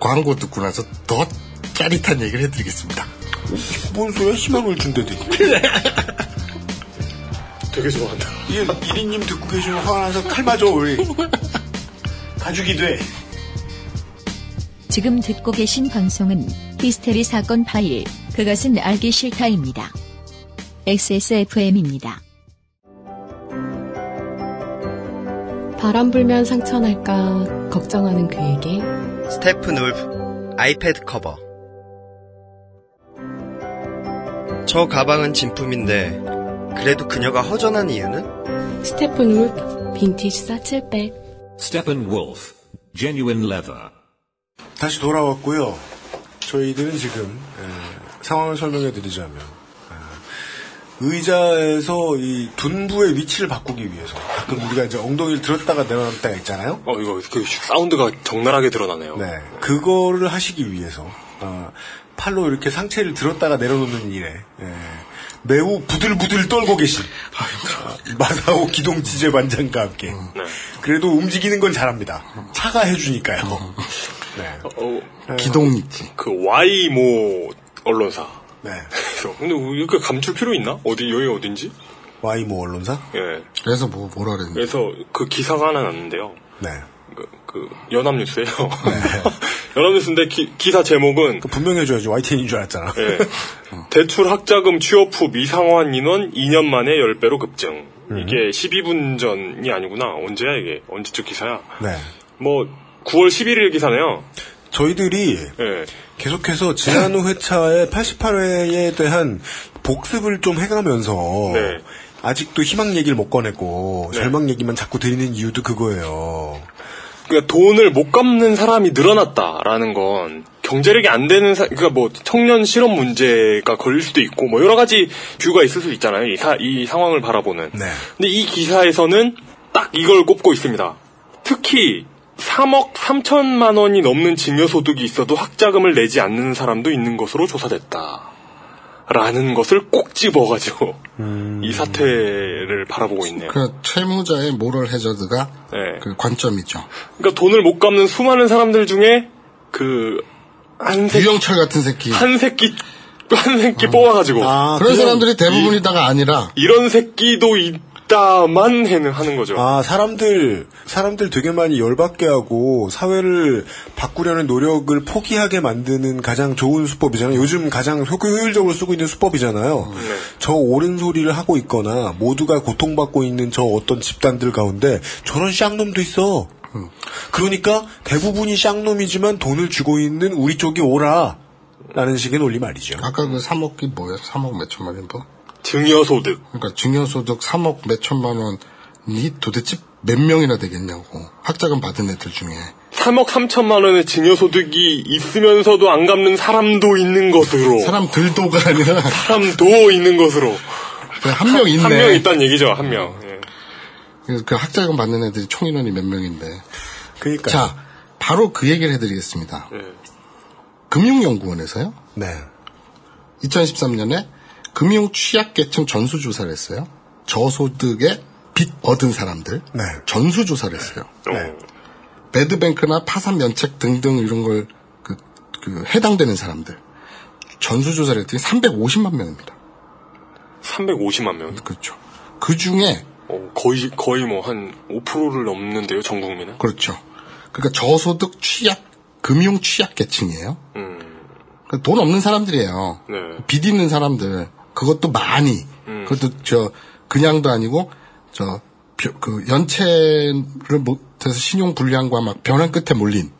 광고 듣고 나서 더 짜릿한 얘기를 해드리겠습니다. 뭔 소리야 희망을 준대더니. [laughs] 되게 좋아한다. 이게 1인님 듣고 계시면 화가 나서 칼 맞아 우리. 가죽이 돼. 지금 듣고 계신 방송은 히스테리 사건 파일, 그것은 알기 싫다입니다. XSFM입니다. 바람 불면 상처 날까 걱정하는 그에게 스테픈 울프 아이패드 커버 저 가방은 진품인데 그래도 그녀가 허전한 이유는? 스테픈 울프 빈티지 사칠백 Steppenwolf, genuine leather. 다시 돌아왔고요. 저희들은 지금 에, 상황을 설명해 드리자면 아, 의자에서 이 둔부의 위치를 바꾸기 위해서 가끔 우리가 이제 엉덩이를 들었다가 내려놓을 때가 있잖아요. 어 이거 그 사운드가 적나라하게 드러나네요. 네, 그거를 하시기 위해서 아, 팔로 이렇게 상체를 들었다가 내려놓는 일에 예, 매우 부들부들 떨고 계신 아, 마사오 기동 지재 관장과 함께 네. 그래도 움직이는 건 잘합니다. 차가 해주니까요. 네, 어, 기동이지. 그 Y모 언론사. 네. 그래서 [laughs] 근데 이렇게 감출 필요 있나? 어디 여기 어딘지? 와이모 언론사. 예. 그래서 뭐 뭐라 그랬는데. 그래서 그 기사가 하나 났는데요. 네. 그, 그 연합뉴스예요. [laughs] 연합뉴스인데 기, 기사 제목은 그 분명히 해줘야지 YTN인 줄 알았잖아. 예. [laughs] 대출 학자금 취업 후 미상환 인원 2년 만에 10배로 급증. 이게 12분 전이 아니구나. 언제야 이게? 언제적 기사야? 네. 뭐 9월 11일 기사네요. 저희들이 예. 계속해서 지난 회차의 88회에 대한 복습을 좀 해가면서 네. 아직도 희망 얘기를 못 꺼냈고 네. 절망 얘기만 자꾸 드리는 이유도 그거예요. 그러니까 돈을 못 갚는 사람이 늘어났다라는 건 경제력이 안 되는 사, 그러니까 뭐 청년 실업 문제가 걸릴 수도 있고 뭐 여러 가지 뷰가 있을 수 있잖아요. 이, 사, 이 상황을 바라보는. 네. 근데 이 기사에서는 딱 이걸 꼽고 있습니다. 특히 3억 3천만 원이 넘는 증여소득이 있어도 학자금을 내지 않는 사람도 있는 것으로 조사됐다. 라는 것을 꼭 집어가지고 이 사태를 바라보고 있네요. 그 채무자의 모럴 해저드가 네. 그 관점이죠. 그러니까 돈을 못 갚는 수많은 사람들 중에 그한 새끼 유영철 같은 새끼. 한 새끼 한 새끼 뽑아가지고 아, 그런 그냥 사람들이 대부분이다가 아니라 이런 새끼도 있 다만 해는 하는 거죠. 아, 사람들, 사람들 되게 많이 열받게 하고, 사회를 바꾸려는 노력을 포기하게 만드는 가장 좋은 수법이잖아요. 요즘 가장 효- 효율적으로 쓰고 있는 수법이잖아요. 네. 저 옳은 소리를 하고 있거나, 모두가 고통받고 있는 저 어떤 집단들 가운데, 저런 쌍놈도 있어. 그러니까, 대부분이 쌍놈이지만 돈을 주고 있는 우리 쪽이 오라. 라는 식의 논리 말이죠. 아까 그 3억이 뭐야? 3억 몇 천만 원? 뭐? 증여소득. 그러니까 증여소득 3억 몇 천만 원이 도대체 몇 명이나 되겠냐고. 학자금 받은 애들 중에. 3억 3천만 원의 증여소득이 있으면서도 안 갚는 사람도 있는 것으로. 사람들도가 아니라 [laughs] 사람도 있는 것으로. 한 명 있네. 한 명 있다는 얘기죠, 한 명. 예. 그래서 그 학자금 받는 애들이 총 인원이 몇 명인데. 그러니까. 자, 바로 그 얘기를 해드리겠습니다. 예. 금융연구원에서요. 네. 2013년에 금융 취약계층 전수조사를 했어요. 저소득의 빚 얻은 사람들. 네. 전수조사를 했어요. 네. 배드뱅크나 파산 면책 등등 이런 걸 그, 그 해당되는 사람들. 전수조사를 했더니 350만 명입니다. 350만 명. 그렇죠. 그 중에 어, 거의, 거의 뭐 한 5%를 넘는데요, 전 국민은. 그렇죠. 그러니까 저소득 취약 금융 취약 계층이에요. 음, 그러니까 돈 없는 사람들이에요. 네. 빚 있는 사람들 그것도 많이 그것도 저 그냥도 아니고 저 그 연체를 못 밑에서 신용 불량과 막 변환 끝에 몰린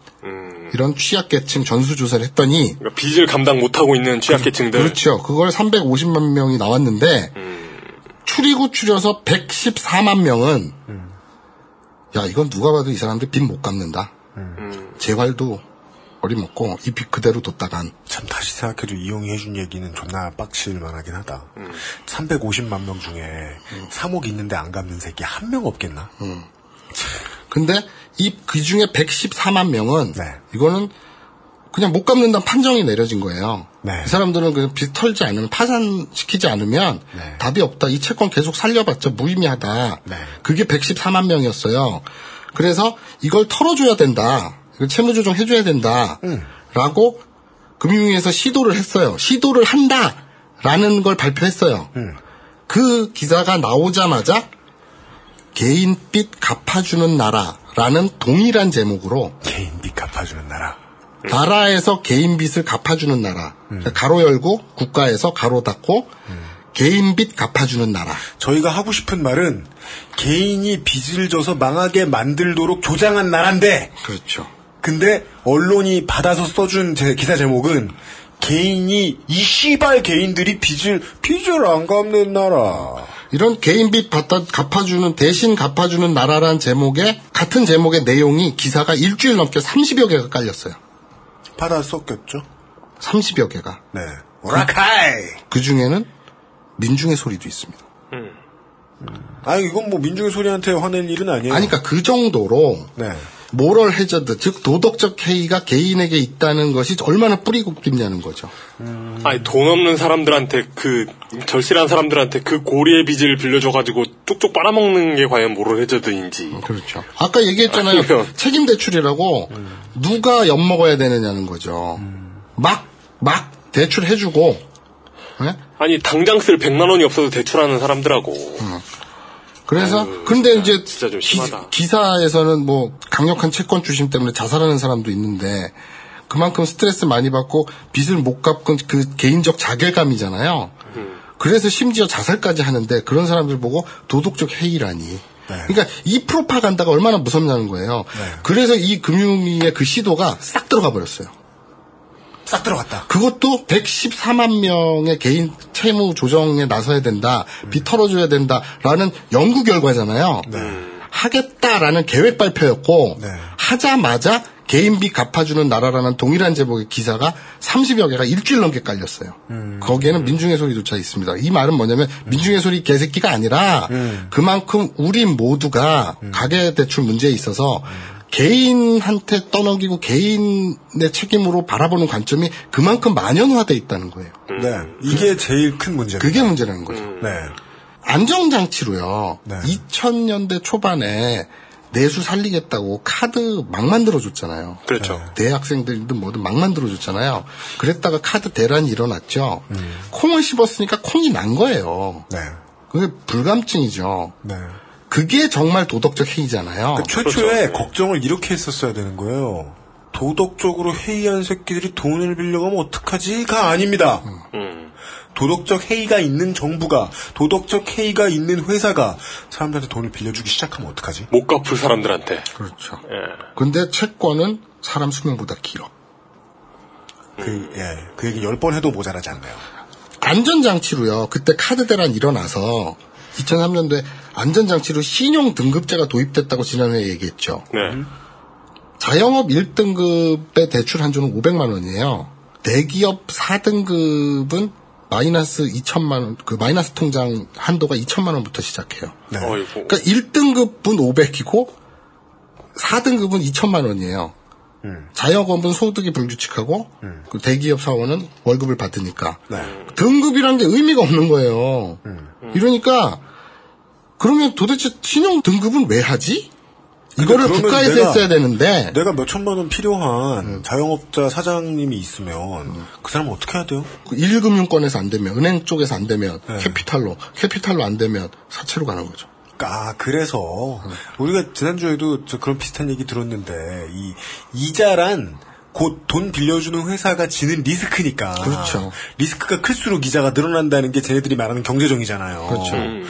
이런 취약계층 전수 조사를 했더니 그러니까 빚을 감당 못하고 있는 취약계층들. 그 렇죠. 그걸 350만 명이 나왔는데 추리고 추려서 114만 명은 야 이건 누가 봐도 이 사람들 빚 못 갚는다. 재활도 어림없고 이빚 그대로 뒀다간 참 다시 생각해도 이용이 해준 얘기는 존나 빡칠 만하긴 하다. 350만 명 중에 3억 있는데 안 갚는 새끼 한 명 없겠나? 근데 이 그 중에 114만 명은 네. 이거는 그냥 못 갚는다는 판정이 내려진 거예요. 네. 이 사람들은 그냥 빚 털지 않으면 파산시키지 않으면 네. 답이 없다. 이 채권 계속 살려봤자 무의미하다. 네. 그게 114만 명이었어요. 그래서 이걸 털어줘야 된다. 채무조정 해줘야 된다. 음. 라고 금융위에서 시도를 했어요. 시도를 한다. 라는 걸 발표했어요. 음. 그 기사가 나오자마자 개인 빚 갚아주는 나라라는 동일한 제목으로 개인 빚 갚아주는 나라. 나라에서 개인 빚을 갚아주는 나라. 그러니까 가로 열고 국가에서 가로 닫고 개인 빚 갚아주는 나라. 저희가 하고 싶은 말은 개인이 빚을 져서 망하게 만들도록 조장한 나라인데 그렇죠. 근데 언론이 받아서 써준 제 기사 제목은 개인이 이 씨발 개인들이 빚을 빚을 안 갚는 나라. 이런 개인 빚 받다 갚아주는 대신 갚아주는 나라란 제목의 같은 제목의 내용이 기사가 일주일 넘게 30여 개가 깔렸어요. 받아 썼겠죠? 30여 개가. 네. 오라카이. 그 중에는 민중의 소리도 있습니다. 아 이건 뭐 민중의 소리한테 화낼 일은 아니에요. 아니, 그러니까 그 정도로 네. 모럴 해저드, 즉 도덕적 해이가 개인에게 있다는 것이 얼마나 뿌리고 깊냐는 거죠. 아니 돈 없는 사람들한테 그 절실한 사람들한테 그 고리의 빚을 빌려줘가지고 쪽쪽 빨아먹는 게 과연 모럴 해저드인지. 그렇죠. 아까 얘기했잖아요. 아니면- 책임 대출이라고 누가 엿 먹어야 되느냐는 거죠. 막, 막 대출해주고, 예? 아니 당장 쓸 100만 원이 없어도 대출하는 사람들하고. 그래서, 아유, 근데 진짜- 이제 진짜. 기, 사에서는뭐 강력한 채권 주심 때문에 자살하는 사람도 있는데 그만큼 스트레스 많이 받고 빚을 못 갚은 그 개인적 자괴감이잖아요. 그래서 심지어 자살까지 하는데 그런 사람들 보고 도덕적 해이라니. 그러니까 이 프로파간다가 얼마나 무섭냐는 거예요. 그래서 이 금융위의 그 시도가 싹 들어가 버렸어요. 싹 들어갔다. 그것도 114만 명의 개인 채무 조정에 나서야 된다, 빚 털어줘야 된다라는 연구 결과잖아요. 하겠다라는 계획 발표였고 네. 하자마자 개인 빚 갚아주는 나라라는 동일한 제목의 기사가 30여 개가 일주일 넘게 깔렸어요. 거기에는 민중의 소리조차 있습니다. 이 말은 뭐냐면 민중의 소리 개새끼가 아니라 그만큼 우리 모두가 가계 대출 문제에 있어서 개인한테 떠넘기고 개인의 책임으로 바라보는 관점이 그만큼 만연화돼 있다는 거예요. 네. 이게 제일 큰 문제입니다. 그게 문제라는 거죠. 네. 안정장치로요. 네. 2000년대 초반에 내수 살리겠다고 카드 막 만들어줬잖아요. 그렇죠. 대학생들도 뭐든 막 만들어줬잖아요. 그랬다가 카드 대란이 일어났죠. 음. 콩을 씹었으니까 콩이 난 거예요. 네. 그게 불감증이죠. 네. 그게 정말 도덕적 해이잖아요. 그 최초에 그렇죠. 걱정을 이렇게 했었어야 되는 거예요. 도덕적으로 해이한 새끼들이 돈을 빌려가면 어떡하지가 아닙니다. 음. 도덕적 해이가 있는 정부가, 도덕적 해이가 있는 회사가 사람들한테 돈을 빌려주기 시작하면 어떡하지? 못 갚을 사람들한테. 그렇죠. 예. 근데 채권은 사람 수명보다 길어. 그, 예. 그 얘기 열 번 해도 모자라지 않나요? 안전장치로요. 그때 카드 대란 일어나서 2003년도에 안전장치로 신용 등급제가 도입됐다고 지난해에 얘기했죠. 네. 자영업 1등급의 대출 한조는 500만 원이에요. 대기업 4등급은 마이너스 2천만 원, 그 마이너스 통장 한도가 2천만 원부터 시작해요. 네. 그러니까 1등급은 500이고 4등급은 2천만 원이에요. 음. 자영업은 소득이 불규칙하고 그 대기업 사원은 월급을 받으니까 네. 등급이라는 게 의미가 없는 거예요. 음. 이러니까 그러면 도대체 신용 등급은 왜 하지? 이거를 국가에서 내가- 했어야 되는데 내가 몇 천만 원 필요한 음. 자영업자 사장님이 있으면 그 사람은 어떻게 해야 돼요? 그 1금융권에서 안 되면 은행 쪽에서 안 되면 네. 캐피탈로 캐피탈로 안 되면 사채로 가는 거죠. 아, 그래서 우리가 지난주에도 저 그런 비슷한 얘기 들었는데 이 이자란 곧돈 빌려주는 회사가 지는 리스크니까. 그렇죠. 리스크가 클수록 이자가 늘어난다는 게 쟤네들이 말하는 경제정의잖아요. 그렇죠. 음.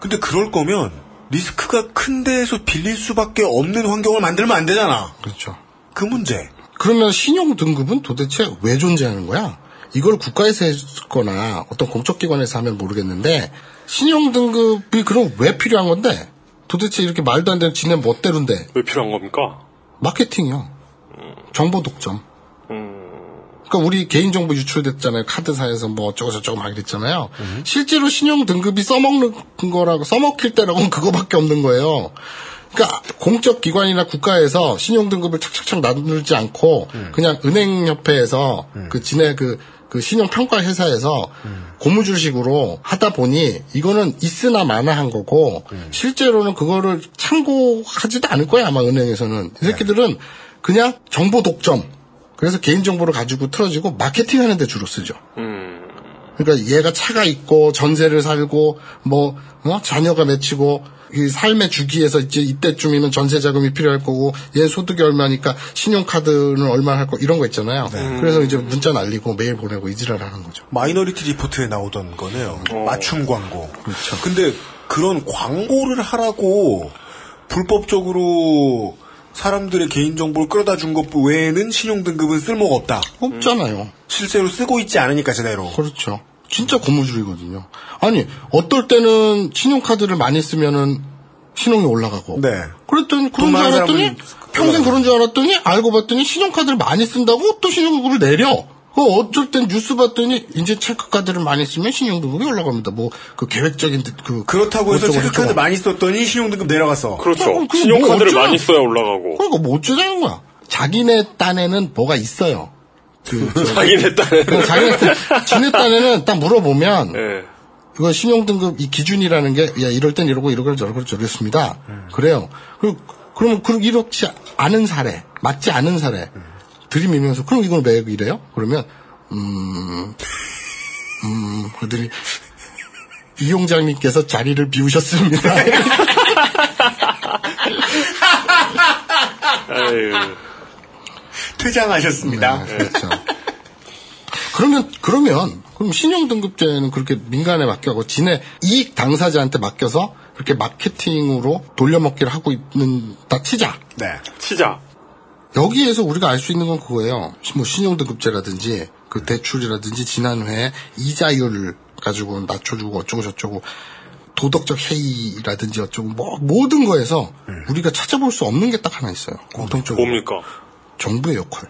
근데 그럴 거면 리스크가 큰 데에서 빌릴 수밖에 없는 환경을 만들면 안 되잖아. 그렇죠. 그 문제. 그러면 신용 등급은 도대체 왜 존재하는 거야? 이걸 국가에서 했거나 어떤 공적기관에서 하면 모르겠는데 신용 등급이 그럼 왜 필요한 건데? 도대체 이렇게 말도 안 되는 지네 멋대로인데 왜 필요한 겁니까? 마케팅이요. 정보 독점. 그러니까 우리 개인정보 유출됐잖아요. 카드사에서 뭐 어쩌고 저쩌고 막 이랬잖아요. 실제로 신용 등급이 써먹는 거라고 써먹힐 때라고는 [laughs] 그거밖에 없는 거예요. 그러니까 공적 기관이나 국가에서 신용 등급을 착착착 나누지 않고 그냥 은행협회에서 그 지네 그, 그 신용 평가 회사에서 고무줄식으로 하다 보니 이거는 있으나 마나한 거고 실제로는 그거를 참고하지도 않을 거야 아마 은행에서는. 이 새끼들은 그냥 정보 독점 그래서 개인정보를 가지고 틀어지고 마케팅하는 데 주로 쓰죠. 음. 그러니까 얘가 차가 있고 전세를 살고 뭐 어? 자녀가 몇이고 이 삶의 주기에서 이제 이때쯤이면 전세 자금이 필요할 거고 얘 소득이 얼마니까 신용카드는 얼마 할 거 이런 거 있잖아요. 그래서 이제 문자 날리고 메일 보내고 이지랄 하는 거죠. 마이너리티 리포트에 나오던 거네요. 어. 맞춤 광고. 그렇죠. 근데 그런 광고를 하라고 불법적으로 사람들의 개인정보를 끌어다 준 것 외에는 신용등급은 쓸모가 없다. 없잖아요. 실제로 쓰고 있지 않으니까 제대로. 그렇죠. 진짜 고무줄이거든요. 아니 어떨 때는 신용카드를 많이 쓰면은 신용이 올라가고. 네. 그랬더니 돈 그런 줄 알았더니 평생. 그런 줄 알았더니 알고 봤더니 신용카드를 많이 쓴다고 또 신용등급을 내려. 그 어쩔 땐 뉴스 봤더니 이제 체크카드를 많이 쓰면 신용등급이 올라갑니다. 뭐 그 계획적인 듯그 그렇다고 해서 체크카드. 많이 썼더니 신용등급 내려갔어. 그렇죠. 그럼 그게 신용카드를 뭐? 많이 써야 올라가고. 그러니까 뭐 어쩌자는 거야. 자기네 딴에는 뭐가 있어요. 그 [laughs] 자기네 딴에는. 그 자기네 딴- 지네 딴에는 딱 물어보면 예. 그거 신용등급 이 기준이라는 게, 야, 이럴 땐 이러고, 이러고, 저러고, 저랬습니다. 그래요. 그리고, 그러면, 그, 이렇지 않은 사례, 맞지 않은 사례, 들이밀면서, 그럼 이걸 왜 이래요? 그러면, 음, 음, 그들이, 이용장님께서 자리를 비우셨습니다. 퇴장하셨습니다. 그렇죠. 그러면, 그러면, 그럼 신용 등급제는 그렇게 민간에 맡겨고 지네 이익 당사자한테 맡겨서 그렇게 마케팅으로 돌려먹기를 하고 있는 다 치자. 네. 치자. 여기에서 우리가 알 수 있는 건 그거예요. 뭐 신용등급제라든지 그 대출이라든지 지난 회에 이자율 가지고 낮춰주고 어쩌고 저쩌고 도덕적 해이라든지 어쩌고 뭐 모든 거에서 우리가 찾아볼 수 없는 게 딱 하나 있어요. 공통적으로 뭡니까? 정부의 역할.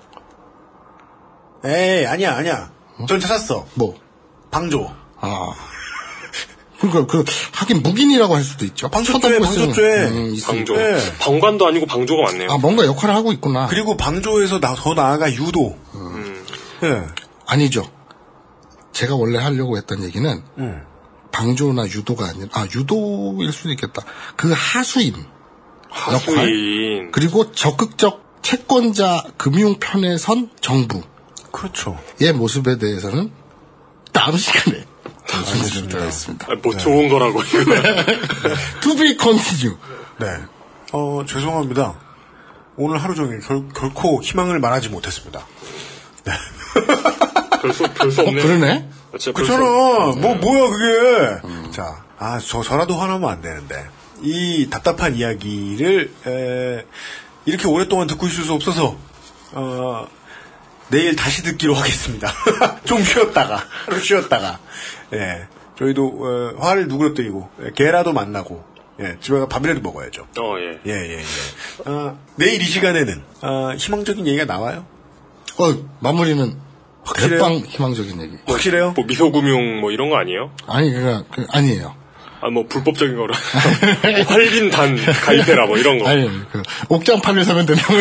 에이, 아니야, 아니야. 전 찾았어. 뭐 방조. 아. 그러니까 그 하긴 묵인이라고 할 수도 있죠. 방조죄, 방조죄. 음. 방조. 네. 방관도 아니고 방조가 맞네요. 아 뭔가 역할을 하고 있구나. 그리고 방조에서 나, 더 나아가 유도. 예. 아니죠. 제가 원래 하려고 했던 얘기는 음. 방조나 유도가 아니라 아 유도일 수도 있겠다. 그 하수인 역할 하수인. 그리고 적극적 채권자 금융 편에 선 정부 그렇죠. 의 모습에 대해서는 다음 시간에 말씀드리도록 하겠습니다. 아, 뭐 좋은 거라고. [laughs] To be continue. 네. 어, 죄송합니다. 오늘 하루 종일 결, 결코 희망을 말하지 못했습니다. [laughs] 별수 별수 어, 없네. 그러네. 아, 별수 그렇잖아. 없- 뭐, 뭐야, 그게. 자, 아, 저, 저라도 화나면 안 되는데. 이 답답한 이야기를, 에, 이렇게 오랫동안 듣고 있을 수 없어서, 어, 내일 다시 듣기로 하겠습니다. [laughs] 좀 쉬었다가, 하루 쉬었다가. 예. 저희도, 어, 화를 누그러뜨리고, 예, 개라도 만나고, 예, 집에 가 밥이라도 먹어야죠. 어 예. 예, 예, 예. 아, 내일 이 시간에는, 아, 희망적인 얘기가 나와요? 어 마무리는 확실해요? 대빵 희망적인 얘기. 확실해요? 뭐 미소금융 뭐 이런 거 아니에요? 아니 그냥 그, 아니에요. 아 뭐 불법적인 거라. [laughs] 활긴 단 가입해라 뭐 이런 거. 아니 그 옥장판을 사면 된다. [laughs]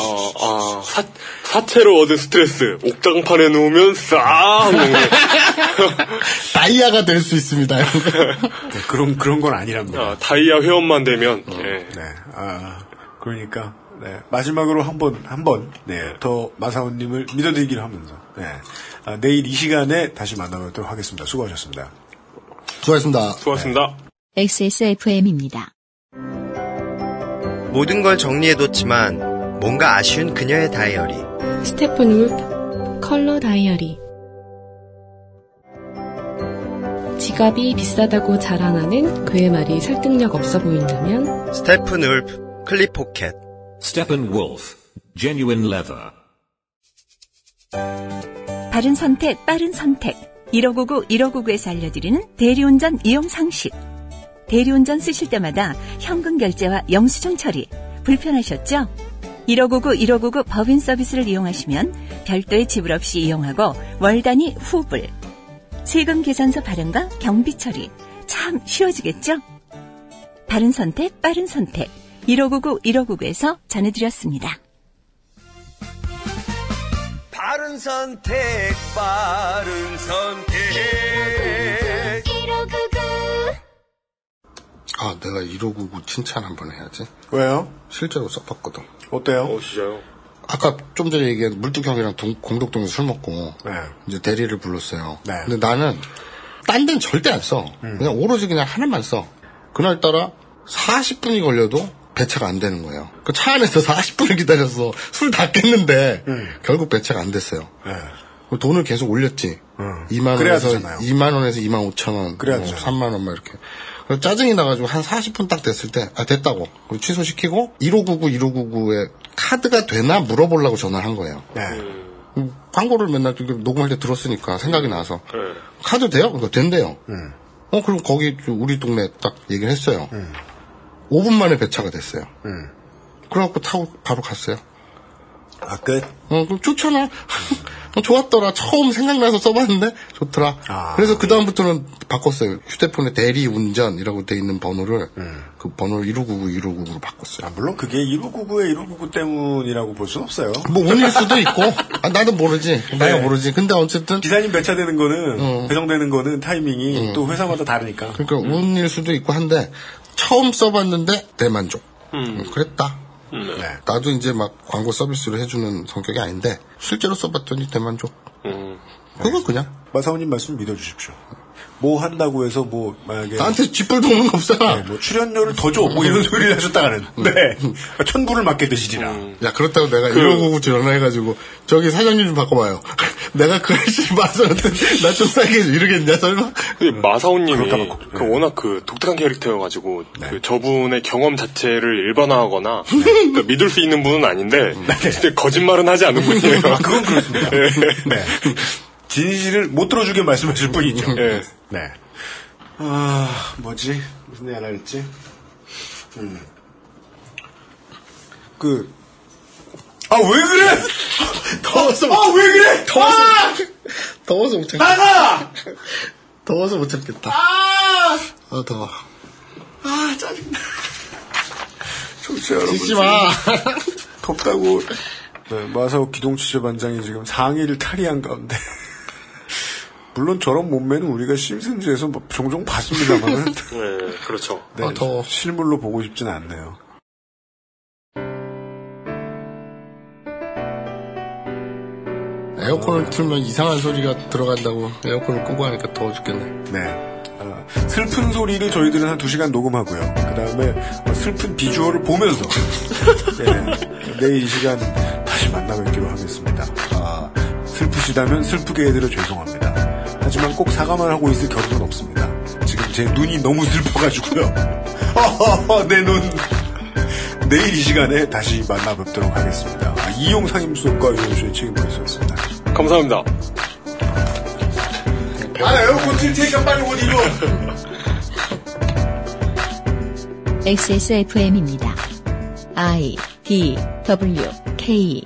어, 아, 사, 사채로 얻은 스트레스, 옥장판에 놓으면 싹! 녹네. 다이아가 될 수 있습니다. [laughs] 네, 그런, 그런 건 아니랍니다. 아, 다이아 회원만 되면, 예. 네, 아, 그러니까, 네, 마지막으로 한 번, 한 번, 네, 더 마사오님을 믿어드리기를 하면서, 네, 아, 내일 이 시간에 다시 만나뵙도록 하겠습니다. 수고하셨습니다. 수고하셨습니다. 수고하셨습니다. XSFM입니다. 모든 걸 정리해뒀지만 뭔가 아쉬운 그녀의 다이어리. 스테픈 울프 컬러 다이어리 지갑이 비싸다고 자랑하는 그의 말이 설득력 없어 보인다면 Steppenwolf 클립 포켓 Steppenwolf, genuine leather. 바른 선택, 빠른 선택. 1599, 1599에서 알려드리는 대리운전 이용 상식. 대리운전 쓰실 때마다 현금 결제와 영수증 처리 불편하셨죠? 1599, 1599 법인 서비스를 이용하시면 별도의 지불 없이 이용하고 월 단위 후불. 세금 계산서 발행과 경비 처리 참 쉬워지겠죠? 바른 선택, 빠른 선택. 1599, 1599에서 전해드렸습니다. 바른 선택, 바른 선택. 아, 내가 1599 칭찬 한번 해야지. 왜요? 실제로 써봤거든. 어때요? 어, 진짜요? 아까 좀 전에 얘기한 물뚝 형이랑 동- 공덕동에서 술 먹고 네. 이제 대리를 불렀어요. 네. 근데 나는 딴 데는 절대 안 써. 그냥 오로지 그냥 하나만 써. 그날따라 40분이 걸려도 배차가 안 되는 거예요. 그 차 안에서 [laughs] 40분을 기다려서 술 다 깼는데 결국 배차가 안 됐어요. 네. 그 돈을 계속 올렸지. 음. 2만 그래야 원에서 되잖아요. 2만 원에서 2만 5천 원, 그래야 뭐 되잖아요. 3만 원 막 이렇게. 그래서 짜증이 나가지고 한 40분 딱 됐을 때, 아 됐다고. 그리고 취소시키고 1599, 1599에 카드가 되나 물어보려고 전화를 한 거예요. 네. 음, 광고를 맨날 녹음할 때 들었으니까 생각이 나서 네. 카드 돼요? 그러니까 된대요. 음. 어 그럼 거기 우리 동네 딱 얘기를 했어요. 5분 만에 배차가 됐어요. 음. 그래갖고 타고 바로 갔어요. 아, 끝? 어, 그럼 좋잖아. 어, [laughs] 좋았더라. 처음 생각나서 써봤는데 좋더라. 아. 그래서 그 다음부터는 바꿨어요. 휴대폰에 대리 운전이라고 돼 있는 번호를 그 번호를 1599, 1599로 바꿨어요. 아, 물론 그게 1599에 1599 때문이라고 볼순 없어요. 뭐 운일 수도 있고, 아, 나도 모르지. 나야 네. 모르지. 근데 어쨌든 기사님 배차 되는 거는, 어. 배정되는 거는 타이밍이 또 회사마다 다르니까. 그러니까 운일 수도 있고 한데 처음 써봤는데 대만족. 음, 그랬다. 네. 나도 이제 막 광고 서비스를 해주는 성격이 아닌데 실제로 써봤더니 대만족. 음. 그거 그냥 마사오님 말씀 믿어주십시오. 뭐 한다고 해서 뭐, 만약에. 나한테 쥐뿔도 없는 거 없잖아. 네, 뭐 출연료를 더 줘. 뭐 이런 소리를 하셨다가는. 네. 천불을 맞게 되시리라. 야 그렇다고 내가 1599 전화해가지고 저기 사장님 좀 바꿔봐요. [laughs] 내가 그 아저씨 마사한테 나 좀 싸게 이러겠냐 설마? 근데 마사오님이 걱- 그 워낙 그 독특한 캐릭터여가지고 네. 그 저분의 경험 자체를 일반화하거나 [laughs] 그러니까 믿을 수 있는 분은 아닌데 진짜 거짓말은 하지 않는 분이에요. 아, 그건 그렇습니다. [laughs] 네. 진실을 못 들어주게 말씀하실 분이죠. 예. 네. 아, 뭐지? 무슨 얘기 하려 했지? 음. 그, 아, 왜 그래? [laughs] 더워서 아, 왜 그래? 더워서 아! 더워서 못 참겠다. 나가! [laughs] 더워서 못 참겠다. 아! 아 더워. 아, 짜증나. 청취자 여러분. 짖지 마. 덥다고. [laughs] 네, 마사오 기동취재 반장이 지금 상의를 탈의한 가운데. 물론 저런 몸매는 우리가 심슨즈에서 뭐 종종 봤습니다만. [laughs] 네, 그렇죠. 네, 아, 더워. 실물로 보고 싶지는 않네요. 에어컨을 틀면 이상한 소리가 들어간다고 에어컨을 끄고 하니까 더워 죽겠네. 네. 어, 슬픈 소리를 저희들은 한두 시간 녹음하고요. 그 다음에 슬픈 비주얼을 보면서 [laughs] 네, 내일 이 시간 다시 만나뵙기로 하겠습니다. 아, 슬프시다면 슬프게 해드려 죄송합니다. 하지만 꼭 사과만 하고 있을 겨를은 없습니다. 지금 제 눈이 너무 슬퍼가지고요. [laughs] 내 눈. 내일 이 시간에 다시 만나 뵙도록 하겠습니다. 아, 이용 상 임수석과 유현수의 책임을 있었습니다. 감사합니다. 아, 에어컨 틀 테니까 빨리 옷 입어. XSFM입니다. I D W K